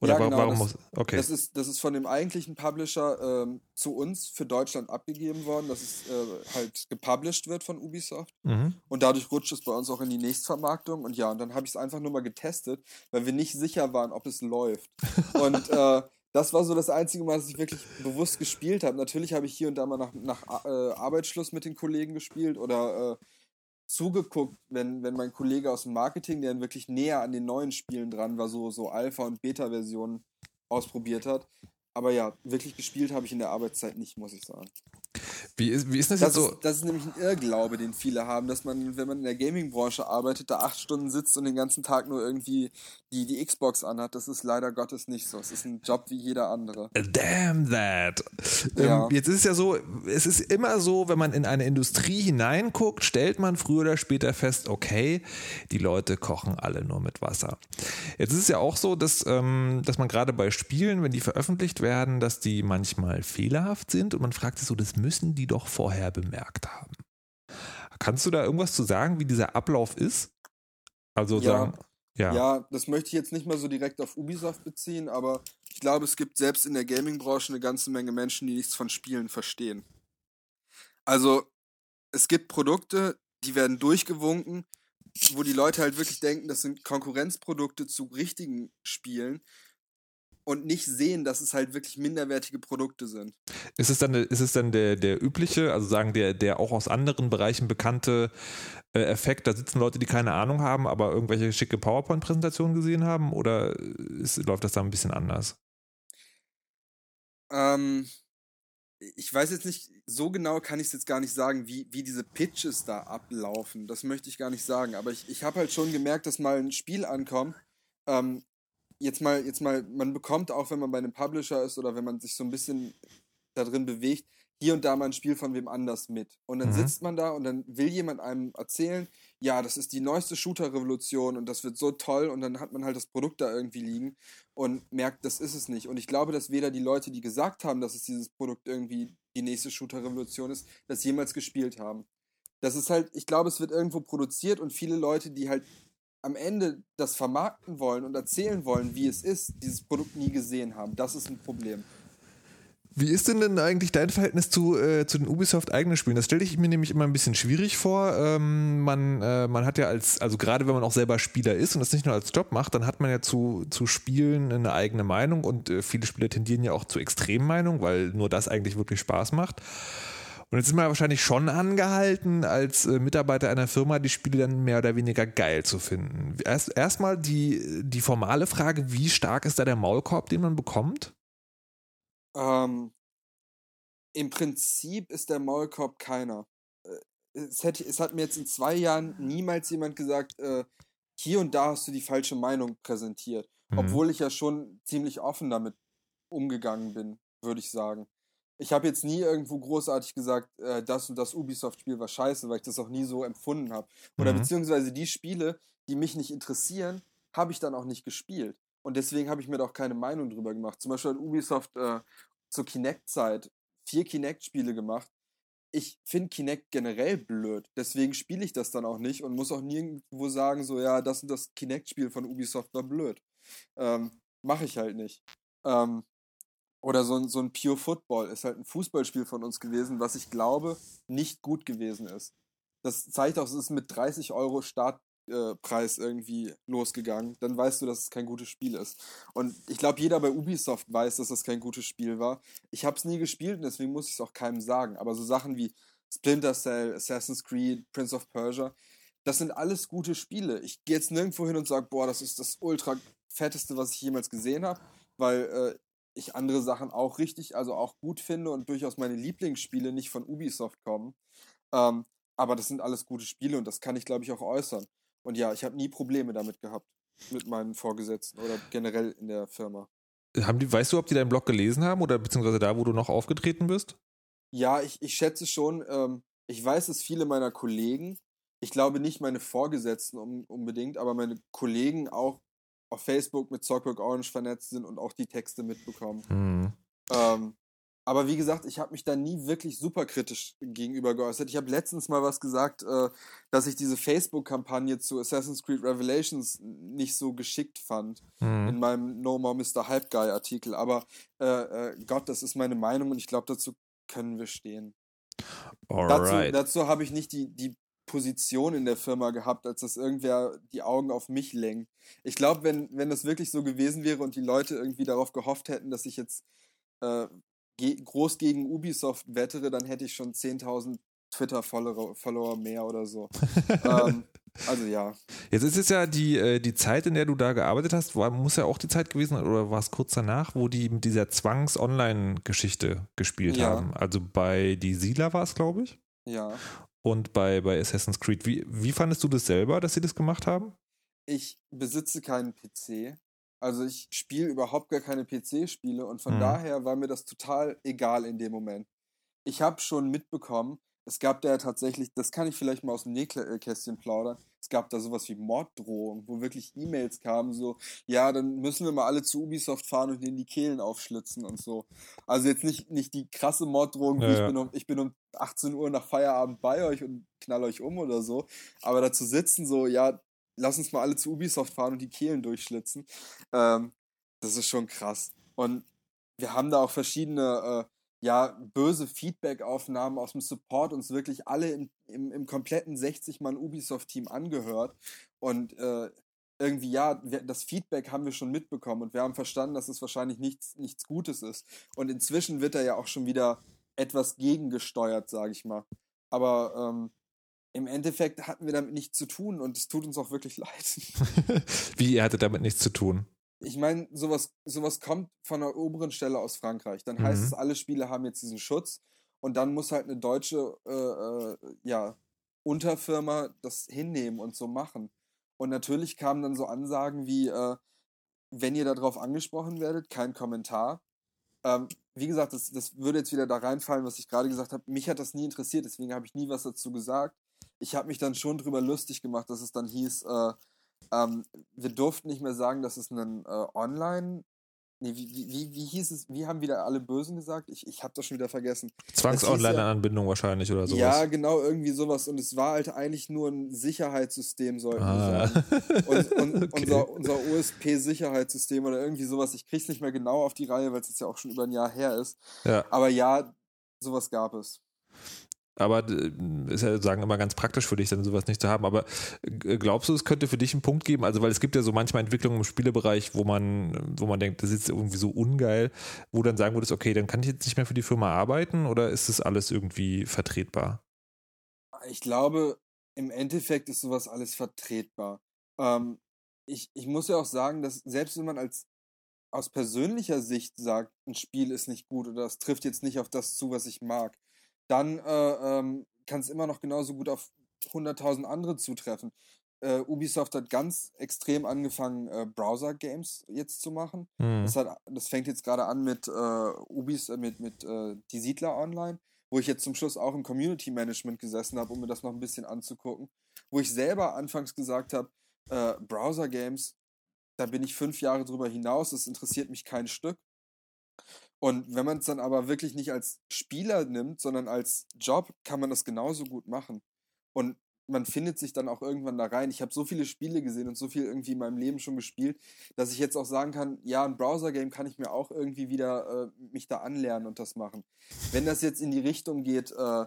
Oder ja, warum, genau, warum das, muss. Okay. Das ist, das ist von dem eigentlichen Publisher ähm, zu uns für Deutschland abgegeben worden, dass es äh, halt gepublished wird von Ubisoft. Mhm. Und dadurch rutscht es bei uns auch in die Nächstvermarktung. Und ja, und dann habe ich es einfach nur mal getestet, weil wir nicht sicher waren, ob es läuft. <laughs> und äh, das war so das einzige Mal, dass ich wirklich bewusst gespielt habe. Natürlich habe ich hier und da mal nach, nach äh, Arbeitsschluss mit den Kollegen gespielt oder äh, zugeguckt, wenn, wenn mein Kollege aus dem Marketing, der wirklich näher an den neuen Spielen dran war, so, so Alpha- und Beta-Versionen ausprobiert hat. Aber ja, wirklich gespielt habe ich in der Arbeitszeit nicht, muss ich sagen. Wie ist, wie ist das, das jetzt so? das ist nämlich ein Irrglaube, den viele haben, dass man, wenn man in der Gaming-Branche arbeitet, da acht Stunden sitzt und den ganzen Tag nur irgendwie die, die Xbox anhat. Das ist leider Gottes nicht so. Es ist ein Job wie jeder andere. Damn that. Ähm, ja. Ähm, jetzt ist es ja so, es ist immer so, wenn man in eine Industrie hineinguckt, stellt man früher oder später fest, okay, die Leute kochen alle nur mit Wasser. Jetzt ist es ja auch so, dass, ähm, dass man gerade bei Spielen, wenn die veröffentlicht werden, dass die manchmal fehlerhaft sind und man fragt sich so, das müssen die doch vorher bemerkt haben. Kannst du da irgendwas zu sagen, wie dieser Ablauf ist? Also ja. sagen, ja. Ja, das möchte ich jetzt nicht mal so direkt auf Ubisoft beziehen, aber ich glaube, es gibt selbst in der Gaming-Branche eine ganze Menge Menschen, die nichts von Spielen verstehen. Also, es gibt Produkte, die werden durchgewunken, wo die Leute halt wirklich denken, das sind Konkurrenzprodukte zu richtigen Spielen und nicht sehen, dass es halt wirklich minderwertige Produkte sind. Ist es dann, ist es dann der, der übliche, also sagen der, der auch aus anderen Bereichen bekannte äh, Effekt, da sitzen Leute, die keine Ahnung haben, aber irgendwelche schicke PowerPoint-Präsentationen gesehen haben oder ist, läuft das da ein bisschen anders? Ähm, ich weiß jetzt nicht, so genau kann ich es jetzt gar nicht sagen, wie, wie diese Pitches da ablaufen. Das möchte ich gar nicht sagen. Aber ich, ich habe halt schon gemerkt, dass mal ein Spiel ankommt. Ähm, jetzt mal, jetzt mal, man bekommt auch, wenn man bei einem Publisher ist oder wenn man sich so ein bisschen da drin bewegt, hier und da mal ein Spiel von wem anders mit. Und dann mhm. sitzt man da und dann will jemand einem erzählen, ja, das ist die neueste Shooter-Revolution und das wird so toll und dann hat man halt das Produkt da irgendwie liegen und merkt, das ist es nicht. Und ich glaube, dass weder die Leute, die gesagt haben, dass es dieses Produkt irgendwie die nächste Shooter-Revolution ist, das jemals gespielt haben. Das ist halt, ich glaube, es wird irgendwo produziert und viele Leute, die halt am Ende das vermarkten wollen und erzählen wollen, wie es ist, dieses Produkt nie gesehen haben. Das ist ein Problem. Wie ist denn denn eigentlich dein Verhältnis zu, äh, zu den Ubisoft-eigenen Spielen? Das stelle ich mir nämlich immer ein bisschen schwierig vor. Ähm, man, äh, man hat ja als, also gerade wenn man auch selber Spieler ist und das nicht nur als Job macht, dann hat man ja zu, zu Spielen eine eigene Meinung und äh, viele Spieler tendieren ja auch zu Extremmeinung, weil nur das eigentlich wirklich Spaß macht. Und jetzt ist man wahrscheinlich schon angehalten, als äh, Mitarbeiter einer Firma die Spiele dann mehr oder weniger geil zu finden. Erst erstmal die, die formale Frage, wie stark ist da der Maulkorb, den man bekommt? Ähm, Im Prinzip ist der Maulkorb keiner. Äh, es, hätte, es hat mir jetzt in zwei Jahren niemals jemand gesagt, äh, hier und da hast du die falsche Meinung präsentiert. Mhm. Obwohl ich ja schon ziemlich offen damit umgegangen bin, würde ich sagen. Ich habe jetzt nie irgendwo großartig gesagt, äh, das und das Ubisoft-Spiel war scheiße, weil ich das auch nie so empfunden habe. Oder mhm. beziehungsweise die Spiele, die mich nicht interessieren, habe ich dann auch nicht gespielt. Und deswegen habe ich mir da auch keine Meinung drüber gemacht. Zum Beispiel hat Ubisoft äh, zur Kinect-Zeit vier Kinect-Spiele gemacht. Ich finde Kinect generell blöd. Deswegen spiele ich das dann auch nicht und muss auch nirgendwo sagen, so, ja, das und das Kinect-Spiel von Ubisoft war blöd. Ähm, Mache ich halt nicht. Ähm, oder so ein, so ein Pure Football ist halt ein Fußballspiel von uns gewesen, was ich glaube, nicht gut gewesen ist. Das zeigt auch, es ist mit 30 Euro Start, äh, irgendwie losgegangen, dann weißt du, dass es kein gutes Spiel ist. Und ich glaube, jeder bei Ubisoft weiß, dass das kein gutes Spiel war. Ich habe es nie gespielt und deswegen muss ich es auch keinem sagen. Aber so Sachen wie Splinter Cell, Assassin's Creed, Prince of Persia, das sind alles gute Spiele. Ich gehe jetzt nirgendwo hin und sage, boah, das ist das ultra fetteste, was ich jemals gesehen habe, weil äh, ich andere Sachen auch richtig, also auch gut finde und durchaus meine Lieblingsspiele nicht von Ubisoft kommen. Ähm, aber das sind alles gute Spiele und das kann ich, glaube ich, auch äußern. Und ja, ich habe nie Probleme damit gehabt, mit meinen Vorgesetzten oder generell in der Firma. Haben die, weißt du, ob die deinen Blog gelesen haben oder beziehungsweise da, wo du noch aufgetreten bist? Ja, ich, ich schätze schon. Ähm, ich weiß, dass viele meiner Kollegen, ich glaube nicht meine Vorgesetzten unbedingt, aber meine Kollegen auch auf Facebook mit Zockwork Orange vernetzt sind und auch die Texte mitbekommen. Mhm. Ähm, aber wie gesagt, ich habe mich da nie wirklich super kritisch gegenüber geäußert. Ich habe letztens mal was gesagt, äh, dass ich diese Facebook-Kampagne zu Assassin's Creed Revelations nicht so geschickt fand mhm. in meinem No More Mr. Hype Guy Artikel. Aber äh, äh, Gott, das ist meine Meinung und ich glaube, dazu können wir stehen. Alright. Dazu, dazu habe ich nicht die, die Position in der Firma gehabt, als dass irgendwer die Augen auf mich lenkt. Ich glaube, wenn, wenn das wirklich so gewesen wäre und die Leute irgendwie darauf gehofft hätten, dass ich jetzt äh, groß gegen Ubisoft wettere, dann hätte ich schon 10.000 Twitter-Follower mehr oder so. <laughs> ähm, also ja. Jetzt ist es ja die, äh, die Zeit, in der du da gearbeitet hast, war, muss ja auch die Zeit gewesen sein, oder war es kurz danach, wo die mit dieser Zwangs-Online-Geschichte gespielt ja. haben? Also bei die Siedler war es, glaube ich. Ja. Und bei, bei Assassin's Creed. Wie, wie fandest du das selber, dass sie das gemacht haben? Ich besitze keinen PC. Also ich spiele überhaupt gar keine PC-Spiele und von mhm. daher war mir das total egal in dem Moment. Ich habe schon mitbekommen, es gab da ja tatsächlich, das kann ich vielleicht mal aus dem Nähkästchen plaudern, es gab da sowas wie Morddrohungen, wo wirklich E-Mails kamen, so, ja, dann müssen wir mal alle zu Ubisoft fahren und denen die Kehlen aufschlitzen und so. Also jetzt nicht, nicht die krasse Morddrohung, ja, ich, ja. Bin um, ich bin um 18 Uhr nach Feierabend bei euch und knall euch um oder so, aber da zu sitzen, so, ja, lass uns mal alle zu Ubisoft fahren und die Kehlen durchschlitzen. Ähm, das ist schon krass. Und wir haben da auch verschiedene, äh, ja, böse Feedback-Aufnahmen aus dem Support uns wirklich alle im, im, im kompletten 60-Mann Ubisoft-Team angehört. Und äh, irgendwie, ja, das Feedback haben wir schon mitbekommen und wir haben verstanden, dass es wahrscheinlich nichts, nichts Gutes ist. Und inzwischen wird er ja auch schon wieder etwas gegengesteuert, sage ich mal. Aber ähm, im Endeffekt hatten wir damit nichts zu tun und es tut uns auch wirklich <laughs> leid. <laughs> Wie, ihr hattet damit nichts zu tun? Ich meine, sowas, sowas kommt von der oberen Stelle aus Frankreich. Dann heißt Mhm. es, alle Spiele haben jetzt diesen Schutz und dann muss halt eine deutsche äh, äh, ja, Unterfirma das hinnehmen und so machen. Und natürlich kamen dann so Ansagen wie, äh, wenn ihr darauf angesprochen werdet, kein Kommentar. Ähm, wie gesagt, das, das würde jetzt wieder da reinfallen, was ich gerade gesagt habe. Mich hat das nie interessiert, deswegen habe ich nie was dazu gesagt. Ich habe mich dann schon drüber lustig gemacht, dass es dann hieß, äh, ähm, wir durften nicht mehr sagen, dass es einen äh, Online. Nee, wie, wie, wie, hieß es? Wie haben wieder alle Bösen gesagt? Ich, ich habe das schon wieder vergessen. Hieß ja- Zwangs-Online-Anbindung wahrscheinlich oder sowas. Ja, genau, irgendwie sowas. Und es war halt eigentlich nur ein Sicherheitssystem, sollten Ah. wir sagen. <laughs> Und, und Okay. unser, unser OSP-Sicherheitssystem oder irgendwie sowas. Ich krieg's nicht mehr genau auf die Reihe, weil es jetzt ja auch schon über ein Jahr her ist. ja. Aber ja, sowas gab es. Aber äh, ist ja sagen immer ganz praktisch für dich, dann sowas nicht zu haben. Aber äh, glaubst du, es könnte für dich einen Punkt geben? Also, weil es gibt ja so manchmal Entwicklungen im Spielebereich, wo man, wo man denkt, das ist irgendwie so ungeil, wo dann sagen würdest, okay, dann kann ich jetzt nicht mehr für die Firma arbeiten oder ist das alles irgendwie vertretbar? Ich glaube, im Endeffekt ist sowas alles vertretbar. Ähm, ich, ich muss ja auch sagen, dass selbst wenn man als aus persönlicher Sicht sagt, ein Spiel ist nicht gut oder es trifft jetzt nicht auf das zu, was ich mag, dann äh, ähm, kann es immer noch genauso gut auf 100.000 andere zutreffen. Äh, Ubisoft hat ganz extrem angefangen, äh, Browser-Games jetzt zu machen. Hm. Das, hat, das fängt jetzt gerade an mit äh, Ubis, äh, mit, mit äh, Die Siedler Online, wo ich jetzt zum Schluss auch im Community Management gesessen habe, um mir das noch ein bisschen anzugucken. Wo ich selber anfangs gesagt habe, äh, Browser Games, da bin ich fünf Jahre drüber hinaus, das interessiert mich kein Stück. Und wenn man es dann aber wirklich nicht als Spieler nimmt, sondern als Job, kann man das genauso gut machen. Und man findet sich dann auch irgendwann da rein. Ich habe so viele Spiele gesehen und so viel irgendwie in meinem Leben schon gespielt, dass ich jetzt auch sagen kann, ja, ein Browser-Game kann ich mir auch irgendwie wieder äh, mich da anlernen und das machen. Wenn das jetzt in die Richtung geht, äh,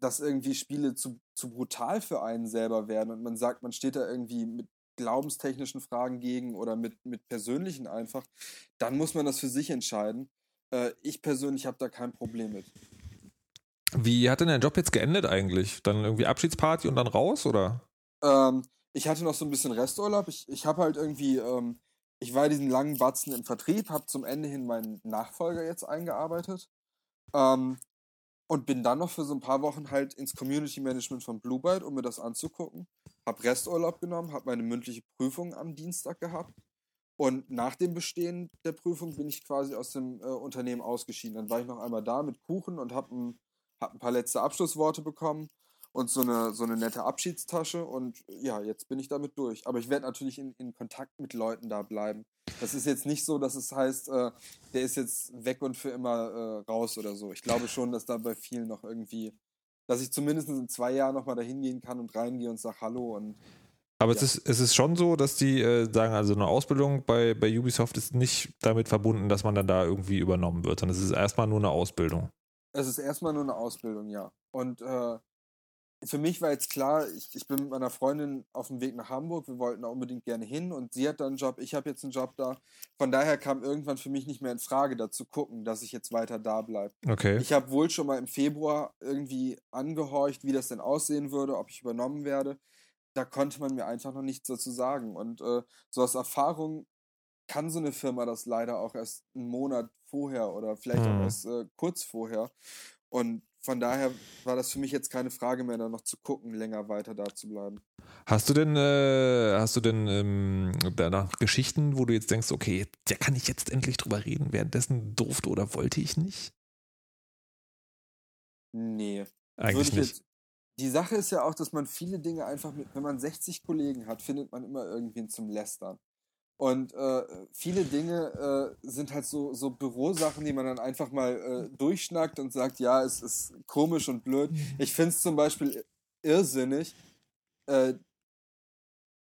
dass irgendwie Spiele zu, zu brutal für einen selber werden und man sagt, man steht da irgendwie mit glaubenstechnischen Fragen gegen oder mit, mit persönlichen einfach, dann muss man das für sich entscheiden. Äh, ich persönlich habe da kein Problem mit. Wie hat denn dein Job jetzt geendet eigentlich? Dann irgendwie Abschiedsparty und dann raus oder? Ähm, ich hatte noch so ein bisschen Resturlaub. Ich, ich habe halt irgendwie, ähm, ich war diesen langen Batzen im Vertrieb, habe zum Ende hin meinen Nachfolger jetzt eingearbeitet ähm, und bin dann noch für so ein paar Wochen halt ins Community Management von Blue Byte, um mir das anzugucken. Hab Resturlaub genommen, habe meine mündliche Prüfung am Dienstag gehabt und nach dem Bestehen der Prüfung bin ich quasi aus dem äh, Unternehmen ausgeschieden. Dann war ich noch einmal da mit Kuchen und habe ein, hab ein paar letzte Abschlussworte bekommen und so eine, so eine nette Abschiedstasche und ja, jetzt bin ich damit durch. Aber ich werde natürlich in, in Kontakt mit Leuten da bleiben. Das ist jetzt nicht so, dass es heißt, äh, der ist jetzt weg und für immer äh, raus oder so. Ich glaube schon, dass da bei vielen noch irgendwie, dass ich zumindest in zwei Jahren nochmal dahin gehen kann und reingehe und sage Hallo und Aber Ja. es, ist, es ist schon so, dass die äh, sagen, also eine Ausbildung bei, bei Ubisoft ist nicht damit verbunden, dass man dann da irgendwie übernommen wird, sondern es ist erstmal nur eine Ausbildung. Es ist erstmal nur eine Ausbildung, ja. Und äh, für mich war jetzt klar, ich, ich bin mit meiner Freundin auf dem Weg nach Hamburg, wir wollten da unbedingt gerne hin und sie hat da einen Job, ich habe jetzt einen Job da. Von daher kam irgendwann für mich nicht mehr in Frage, da zu gucken, dass ich jetzt weiter da bleibe. Okay. Ich habe wohl schon mal im Februar irgendwie angehorcht, wie das denn aussehen würde, ob ich übernommen werde. Da konnte man mir einfach noch nichts dazu sagen. Und äh, so aus Erfahrung kann so eine Firma das leider auch erst einen Monat vorher oder vielleicht Mhm. auch erst äh, kurz vorher. Und von daher war das für mich jetzt keine Frage mehr, da noch zu gucken, länger weiter da zu bleiben. Hast du denn, äh, hast du denn ähm, danach Geschichten, wo du jetzt denkst, okay, da kann ich jetzt endlich drüber reden, währenddessen durfte oder wollte ich nicht? Nee. Eigentlich nicht. Jetzt, die Sache ist ja auch, dass man viele Dinge einfach mit, wenn man 60 Kollegen hat, findet man immer irgendwen zum Lästern. Und äh, viele Dinge äh, sind halt so, so Bürosachen, die man dann einfach mal äh, durchschnackt und sagt, ja, es ist komisch und blöd. Ich finde es zum Beispiel irrsinnig, äh,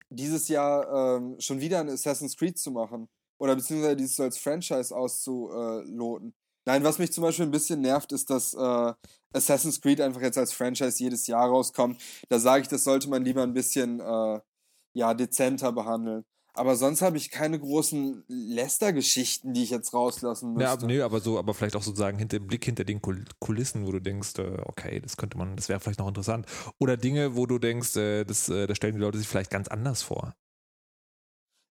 dieses Jahr ähm, schon wieder ein Assassin's Creed zu machen. Oder beziehungsweise dieses als Franchise auszuloten. Nein, was mich zum Beispiel ein bisschen nervt, ist, dass äh, Assassin's Creed einfach jetzt als Franchise jedes Jahr rauskommt. Da sage ich, das sollte man lieber ein bisschen, äh, ja, dezenter behandeln. Aber sonst habe ich keine großen Lester-Geschichten, die ich jetzt rauslassen müsste. Ja, aber, nee, aber so, aber vielleicht auch sozusagen hinter dem Blick hinter den Kul- Kulissen, wo du denkst, äh, okay, das könnte man, das wäre vielleicht noch interessant. Oder Dinge, wo du denkst, äh, das, äh, das stellen die Leute sich vielleicht ganz anders vor.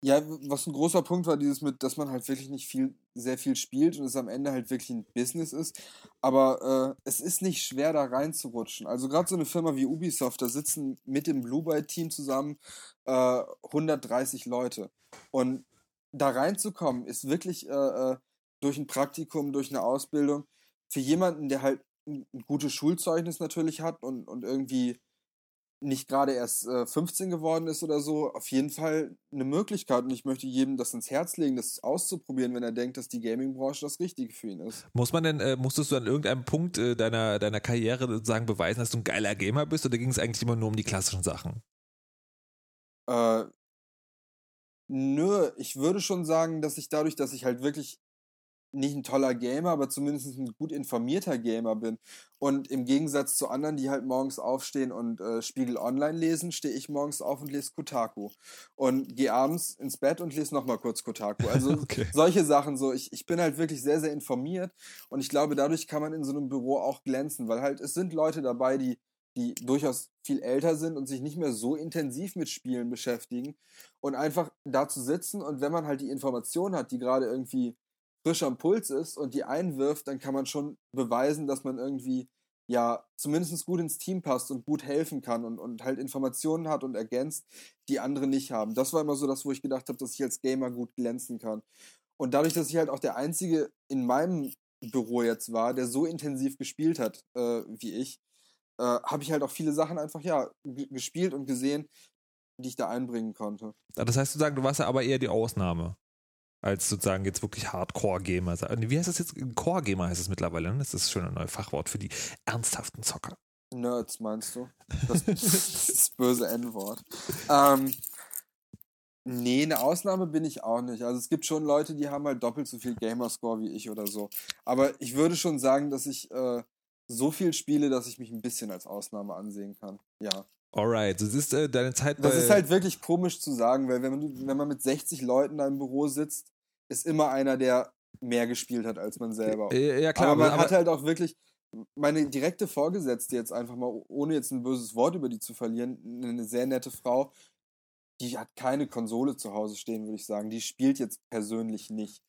Ja, was ein großer Punkt war, dieses mit, dass man halt wirklich nicht viel, sehr viel spielt und es am Ende halt wirklich ein Business ist. Aber äh, es ist nicht schwer, da reinzurutschen. Also gerade so eine Firma wie Ubisoft, da sitzen mit dem Blue Byte Team zusammen äh, 130 Leute. Und da reinzukommen, ist wirklich äh, äh, durch ein Praktikum, durch eine Ausbildung, für jemanden, der halt ein gutes Schulzeugnis natürlich hat und, und irgendwie nicht gerade erst äh, 15 geworden ist oder so, auf jeden Fall eine Möglichkeit. Und ich möchte jedem das ins Herz legen, das auszuprobieren, wenn er denkt, dass die Gaming-Branche das Richtige für ihn ist. Muss man denn, äh, musstest du an irgendeinem Punkt äh, deiner, deiner Karriere sozusagen beweisen, dass du ein geiler Gamer bist oder ging es eigentlich immer nur um die klassischen Sachen? Äh, nö, ich würde schon sagen, dass ich dadurch, dass ich halt wirklich nicht ein toller Gamer, aber zumindest ein gut informierter Gamer bin. Und im Gegensatz zu anderen, die halt morgens aufstehen und äh, Spiegel Online lesen, stehe ich morgens auf und lese Kotaku. Und gehe abends ins Bett und lese nochmal kurz Kotaku. Also <laughs> Okay. solche Sachen so. Ich, ich bin halt wirklich sehr, sehr informiert und ich glaube, dadurch kann man in so einem Büro auch glänzen, weil halt es sind Leute dabei, die, die durchaus viel älter sind und sich nicht mehr so intensiv mit Spielen beschäftigen und einfach da zu sitzen und wenn man halt die Information hat, die gerade irgendwie frisch am Puls ist und die einwirft, dann kann man schon beweisen, dass man irgendwie ja zumindest gut ins Team passt und gut helfen kann und, und halt Informationen hat und ergänzt, die andere nicht haben. Das war immer so das, wo ich gedacht habe, dass ich als Gamer gut glänzen kann. Und dadurch, dass ich halt auch der Einzige in meinem Büro jetzt war, der so intensiv gespielt hat äh, wie ich, äh, habe ich halt auch viele Sachen einfach ja gespielt und gesehen, die ich da einbringen konnte. Das heißt sozusagen, du warst ja aber eher die Ausnahme. Als sozusagen jetzt wirklich Hardcore-Gamer. Nee, Wie heißt das jetzt? Core-Gamer heißt es mittlerweile, ne? Das ist schon ein neues Fachwort für die ernsthaften Zocker. Nerds, meinst du? Das, <laughs> das böse N-Wort. Ähm, nee, eine Ausnahme bin ich auch nicht. Also es gibt schon Leute, die haben halt doppelt so viel Gamerscore wie ich oder so. Aber ich würde schon sagen, dass ich äh, so viel spiele, dass ich mich ein bisschen als Ausnahme ansehen kann. Ja. Alright, das ist äh, deine Zeit. Das ist halt wirklich komisch zu sagen, weil wenn man, wenn man mit 60 Leuten da im Büro sitzt, ist immer einer, der mehr gespielt hat als man selber. Ja, klar, aber man aber- hat halt auch wirklich meine direkte Vorgesetzte jetzt einfach mal, ohne jetzt ein böses Wort über die zu verlieren, eine sehr nette Frau, die hat keine Konsole zu Hause stehen, würde ich sagen. Die spielt jetzt persönlich nicht.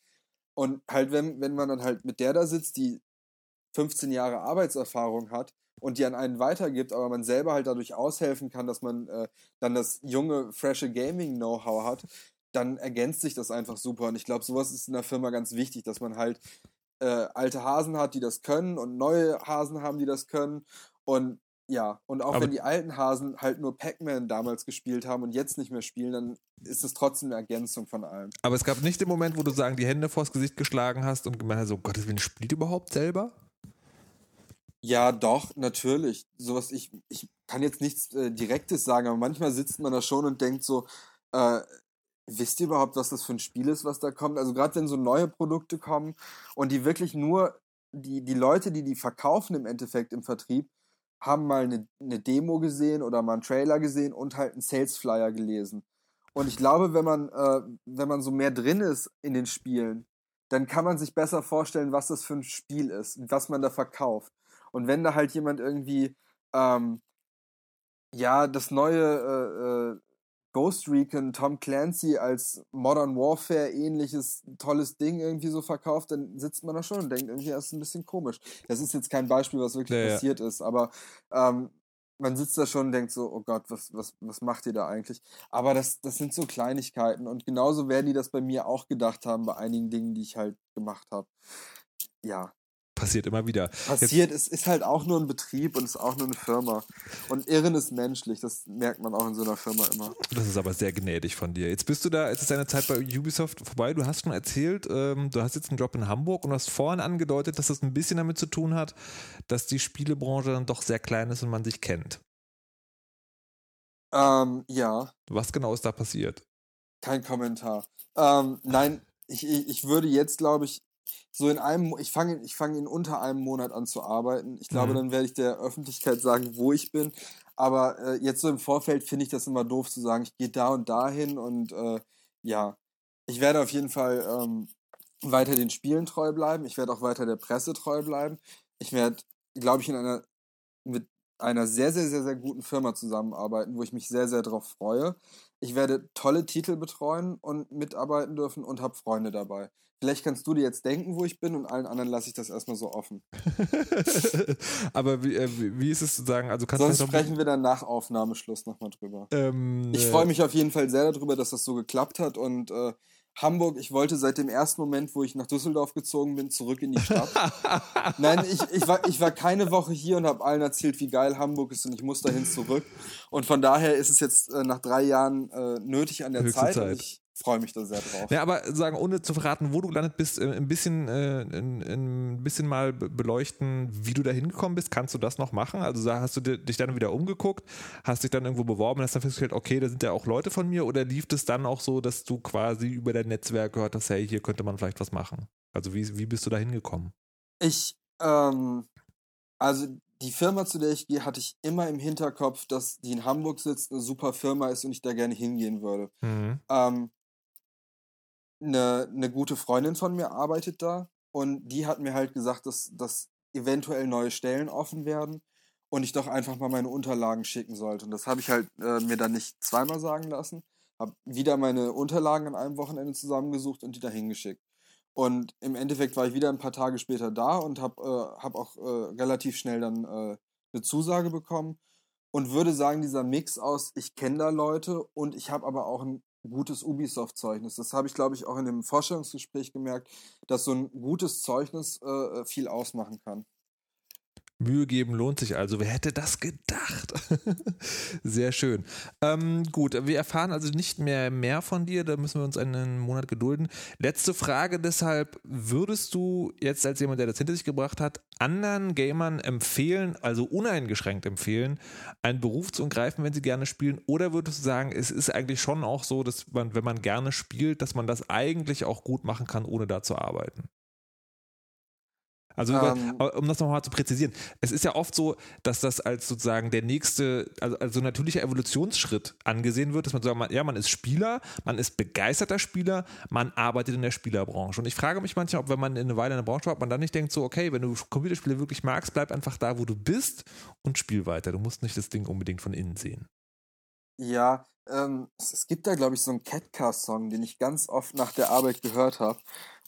Und halt, wenn, wenn man dann halt mit der da sitzt, die 15 Jahre Arbeitserfahrung hat und die an einen weitergibt, aber man selber halt dadurch aushelfen kann, dass man äh, dann das junge, frische Gaming-Know-how hat, dann ergänzt sich das einfach super. Und ich glaube, sowas ist in der Firma ganz wichtig, dass man halt äh, alte Hasen hat, die das können und neue Hasen haben, die das können. Und ja, und auch Aber- wenn die alten Hasen halt nur Pac-Man damals gespielt haben und jetzt nicht mehr spielen, dann ist es trotzdem eine Ergänzung von allem. aber es gab nicht den Moment, wo du sagen, die Hände vors Gesicht geschlagen hast und gemeint hast, so Gottes Willen, spielt überhaupt selber? Ja, doch, natürlich. Sowas, ich, ich kann jetzt nichts äh, Direktes sagen, aber manchmal sitzt man da schon und denkt so, äh, wisst ihr überhaupt, was das für ein Spiel ist, was da kommt? Also gerade wenn so neue Produkte kommen und die wirklich nur, die, die Leute, die die verkaufen im Endeffekt im Vertrieb, haben mal eine, eine Demo gesehen oder mal einen Trailer gesehen und halt einen Sales Flyer gelesen. Und ich glaube, wenn man, äh, wenn man so mehr drin ist in den Spielen, dann kann man sich besser vorstellen, was das für ein Spiel ist, was man da verkauft. Und wenn da halt jemand irgendwie, ähm, ja, das neue äh, äh, Ghost Recon Tom Clancy als Modern Warfare ähnliches tolles Ding irgendwie so verkauft, dann sitzt man da schon und denkt irgendwie, das ist ein bisschen komisch. Das ist jetzt kein Beispiel, was wirklich Ja, ja. passiert ist, aber ähm, man sitzt da schon und denkt so, oh Gott, was, was, was macht ihr da eigentlich? Aber das, das sind so Kleinigkeiten und genauso werden die das bei mir auch gedacht haben, bei einigen Dingen, die ich halt gemacht habe. Ja, Passiert immer wieder. passiert. Es ist halt auch nur ein Betrieb und es ist auch nur eine Firma. Und Irren ist menschlich, das merkt man auch in so einer Firma immer. Das ist aber sehr gnädig von dir. Jetzt bist du da, jetzt ist deine Zeit bei Ubisoft vorbei. Du hast schon erzählt, ähm, du hast jetzt einen Job in Hamburg und hast vorhin angedeutet, dass das ein bisschen damit zu tun hat, dass die Spielebranche dann doch sehr klein ist und man sich kennt. Ähm, ja, Was genau ist da passiert? kein Kommentar. Ähm, nein, ich, ich, ich würde jetzt, glaube ich, so in einem, ich fange ich fange in unter einem Monat an zu arbeiten. Ich glaube, Mhm. dann werde ich der Öffentlichkeit sagen, wo ich bin. Aber äh, jetzt so im Vorfeld finde ich das immer doof zu sagen, ich gehe da und dahin und äh, ja, ich werde auf jeden Fall ähm, weiter den Spielen treu bleiben. Ich werde auch weiter der Presse treu bleiben. Ich werde, glaube ich, in einer mit einer sehr, sehr, sehr, sehr guten Firma zusammenarbeiten, wo ich mich sehr, sehr darauf freue. Ich werde tolle Titel betreuen und mitarbeiten dürfen und habe Freunde dabei. Vielleicht kannst du dir jetzt denken, wo ich bin und allen anderen lasse ich das erstmal so offen. <laughs> Aber wie, äh, wie ist es zu sagen? Also kannst Sonst sprechen wir dann nach Aufnahmeschluss nochmal drüber. ähm, Ich äh, freue mich auf jeden Fall sehr darüber, dass das so geklappt hat und äh, Hamburg, ich wollte seit dem ersten Moment, wo ich nach Düsseldorf gezogen bin, zurück in die Stadt. <laughs> Nein, ich, ich, war, ich war keine Woche hier und habe allen erzählt, wie geil Hamburg ist und ich muss dahin zurück. Und von daher ist es jetzt äh, nach drei Jahren äh, nötig an der Höchste Zeit, Zeit. und ich freue mich da sehr drauf. Ja, aber sagen, ohne zu verraten, wo du gelandet bist, äh, ein bisschen, äh, ein, ein bisschen mal be- beleuchten, wie du da hingekommen bist. Kannst du das noch machen? Also hast du di- dich dann wieder umgeguckt, hast dich dann irgendwo beworben und hast dann festgestellt, okay, da sind ja auch Leute von mir oder lief es dann auch so, dass du quasi über dein Netzwerk gehört hast, hey, hier könnte man vielleicht was machen? Also wie, wie bist du da hingekommen? Ich, ähm, also die Firma, zu der ich gehe, hatte ich immer im Hinterkopf, dass die in Hamburg sitzt, eine super Firma ist und ich da gerne hingehen würde. Mhm. Ähm, eine, eine gute Freundin von mir arbeitet da und die hat mir halt gesagt, dass, dass eventuell neue Stellen offen werden und ich doch einfach mal meine Unterlagen schicken sollte. Und das habe ich halt äh, mir dann nicht zweimal sagen lassen. Habe wieder meine Unterlagen an einem Wochenende zusammengesucht und die da hingeschickt. Und im Endeffekt war ich wieder ein paar Tage später da und habe äh, hab auch äh, relativ schnell dann äh, eine Zusage bekommen und würde sagen, dieser Mix aus, ich kenne da Leute und ich habe aber auch ein gutes Ubisoft-Zeugnis. Das habe ich, glaube ich, auch in dem Vorstellungsgespräch gemerkt, dass so ein gutes Zeugnis äh, viel ausmachen kann. Mühe geben lohnt sich also. Wer hätte das gedacht? <laughs> Sehr schön. Ähm, gut, wir erfahren also nicht mehr mehr von dir. Da müssen wir uns einen Monat gedulden. Letzte Frage deshalb. Würdest du jetzt als jemand, der das hinter sich gebracht hat, anderen Gamern empfehlen, also uneingeschränkt empfehlen, einen Beruf zu ergreifen, wenn sie gerne spielen? Oder würdest du sagen, es ist eigentlich schon auch so, dass man, wenn man gerne spielt, dass man das eigentlich auch gut machen kann, ohne da zu arbeiten? Also, Ähm. über, um das nochmal zu präzisieren, es ist ja oft so, dass das als sozusagen der nächste, also, also natürlicher Evolutionsschritt angesehen wird, dass man sagt, man, ja, man ist Spieler, man ist begeisterter Spieler, man arbeitet in der Spielerbranche. Und ich frage mich manchmal, ob wenn man in eine Weile in der Branche war, ob man dann nicht denkt, so, okay, wenn du Computerspiele wirklich magst, bleib einfach da, wo du bist und spiel weiter. Du musst nicht das Ding unbedingt von innen sehen. Ja, ähm, es, es gibt da, glaube ich, so einen Catcar-Song, den ich ganz oft nach der Arbeit gehört habe.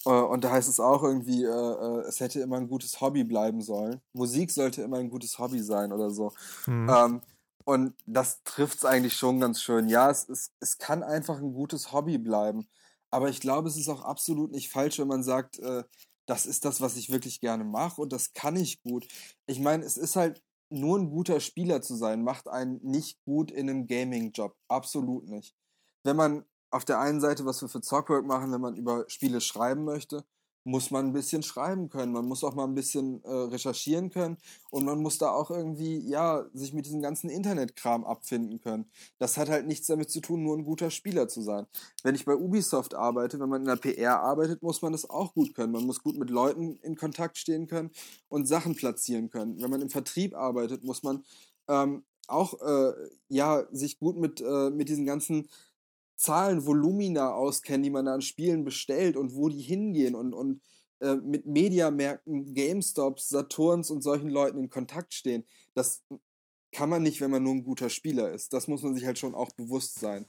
Äh, und da heißt es auch irgendwie, äh, äh, es hätte immer ein gutes Hobby bleiben sollen. Musik sollte immer ein gutes Hobby sein oder so. Hm. Ähm, und das trifft es eigentlich schon ganz schön. Ja, es, es, es kann einfach ein gutes Hobby bleiben. Aber ich glaube, es ist auch absolut nicht falsch, wenn man sagt, äh, das ist das, was ich wirklich gerne mache und das kann ich gut. Ich meine, es ist halt nur ein guter Spieler zu sein, macht einen nicht gut in einem Gaming-Job. Absolut nicht. Wenn man auf der einen Seite, was wir für Zockwork machen, wenn man über Spiele schreiben möchte, muss man ein bisschen schreiben können. Man muss auch mal ein bisschen äh, recherchieren können und man muss da auch irgendwie, ja, sich mit diesem ganzen Internetkram abfinden können. Das hat halt nichts damit zu tun, nur ein guter Spieler zu sein. Wenn ich bei Ubisoft arbeite, wenn man in der PR arbeitet, muss man das auch gut können. Man muss gut mit Leuten in Kontakt stehen können und Sachen platzieren können. Wenn man im Vertrieb arbeitet, muss man ähm, auch äh, ja sich gut mit, äh, mit diesen ganzen Zahlen, Volumina auskennen, die man da an Spielen bestellt und wo die hingehen und, und äh, mit Mediamärkten, GameStops, Saturns und solchen Leuten in Kontakt stehen. Das kann man nicht, wenn man nur ein guter Spieler ist. Das muss man sich halt schon auch bewusst sein.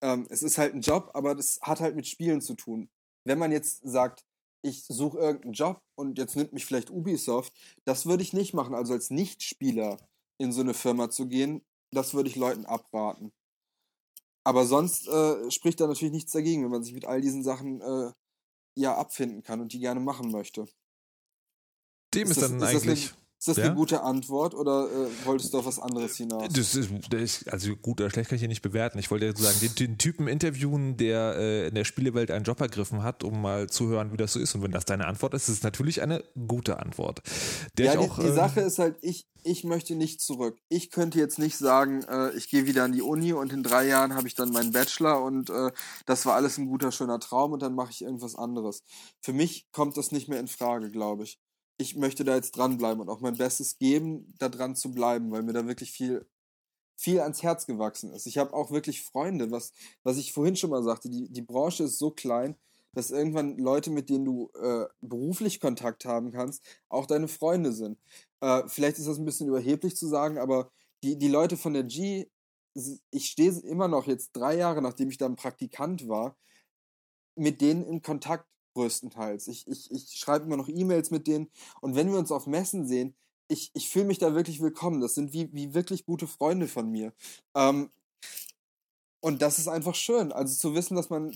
Ähm, es ist halt ein Job, aber das hat halt mit Spielen zu tun. Wenn man jetzt sagt, ich suche irgendeinen Job und jetzt nimmt mich vielleicht Ubisoft, das würde ich nicht machen. Also als Nichtspieler in so eine Firma zu gehen, das würde ich Leuten abraten. Aber sonst äh, spricht da natürlich nichts dagegen, wenn man sich mit all diesen Sachen äh, ja abfinden kann und die gerne machen möchte. Dem ist, ist das- dann ist das eigentlich Ist das Ja? eine gute Antwort oder äh, wolltest du auf was anderes hinaus? Das ist, das ist, also gut oder schlecht kann ich hier nicht bewerten. Ich wollte ja sagen, den, den Typen interviewen, der äh, in der Spielewelt einen Job ergriffen hat, um mal zu hören, wie das so ist. Und wenn das deine Antwort ist, ist es natürlich eine gute Antwort. Der ja, ich die, auch, die ähm, Sache ist halt, ich, ich möchte nicht zurück. Ich könnte jetzt nicht sagen, äh, ich gehe wieder an die Uni und in drei Jahren habe ich dann meinen Bachelor und äh, das war alles ein guter, schöner Traum und dann mache ich irgendwas anderes. Für mich kommt das nicht mehr in Frage, glaube ich. Ich möchte da jetzt dranbleiben und auch mein Bestes geben, da dran zu bleiben, weil mir da wirklich viel, viel ans Herz gewachsen ist. Ich habe auch wirklich Freunde, was, was ich vorhin schon mal sagte, die, die Branche ist so klein, dass irgendwann Leute, mit denen du äh, beruflich Kontakt haben kannst, auch deine Freunde sind. Äh, vielleicht ist das ein bisschen überheblich zu sagen, aber die, die Leute von der G, ich stehe immer noch jetzt drei Jahre, nachdem ich da ein Praktikant war, mit denen in Kontakt größtenteils. Ich, ich, ich schreibe immer noch E-Mails mit denen und wenn wir uns auf Messen sehen, ich, ich fühle mich da wirklich willkommen. Das sind wie, wie wirklich gute Freunde von mir. Ähm, und das ist einfach schön. Also zu wissen, dass man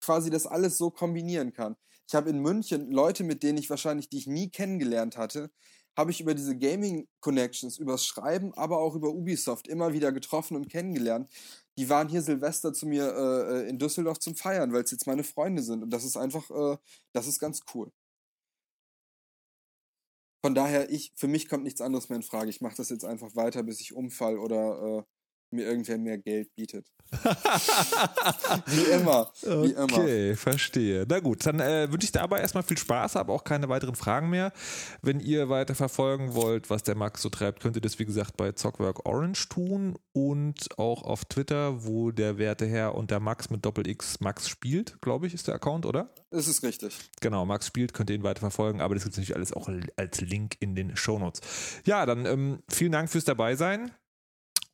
quasi das alles so kombinieren kann. Ich habe in München Leute, mit denen ich wahrscheinlich, die ich nie kennengelernt hatte, habe ich über diese Gaming Connections, übers Schreiben, aber auch über Ubisoft immer wieder getroffen und kennengelernt. Die waren hier Silvester zu mir äh, in Düsseldorf zum Feiern, weil es jetzt meine Freunde sind. Und das ist einfach, äh, das ist ganz cool. Von daher, ich, für mich kommt nichts anderes mehr in Frage. Ich mache das jetzt einfach weiter, bis ich umfall oder äh, mir irgendwer mehr Geld bietet. <laughs> Wie immer. Wie immer. Okay, verstehe. Na gut, dann äh, wünsche ich dir aber erstmal viel Spaß, aber auch keine weiteren Fragen mehr. Wenn ihr weiter verfolgen wollt, was der Max so treibt, könnt ihr das wie gesagt bei Zockwork Orange tun und auch auf Twitter, wo der werte Herr und der Max mit Doppel X Max spielt, glaube ich, ist der Account, oder? Das ist richtig. Genau, Max spielt, könnt ihr ihn weiter verfolgen, aber das gibt es natürlich alles auch als Link in den Shownotes. Ja, dann ähm, vielen Dank fürs Dabeisein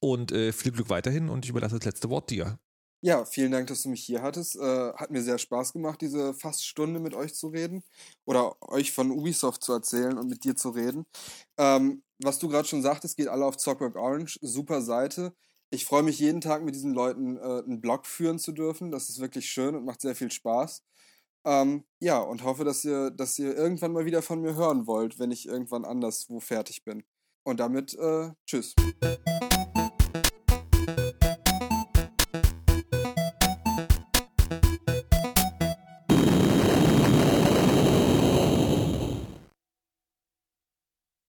und äh, viel Glück weiterhin und ich überlasse das letzte Wort dir. Ja, vielen Dank, dass du mich hier hattest. Äh, hat mir sehr Spaß gemacht, diese fast Stunde mit euch zu reden oder euch von Ubisoft zu erzählen und mit dir zu reden. Ähm, was du gerade schon sagtest, geht alle auf Zockwork Orange. Super Seite. Ich freue mich jeden Tag mit diesen Leuten äh, einen Blog führen zu dürfen. Das ist wirklich schön und macht sehr viel Spaß. Ähm, ja, und hoffe, dass ihr, dass ihr irgendwann mal wieder von mir hören wollt, wenn ich irgendwann anderswo fertig bin. Und damit, äh, tschüss.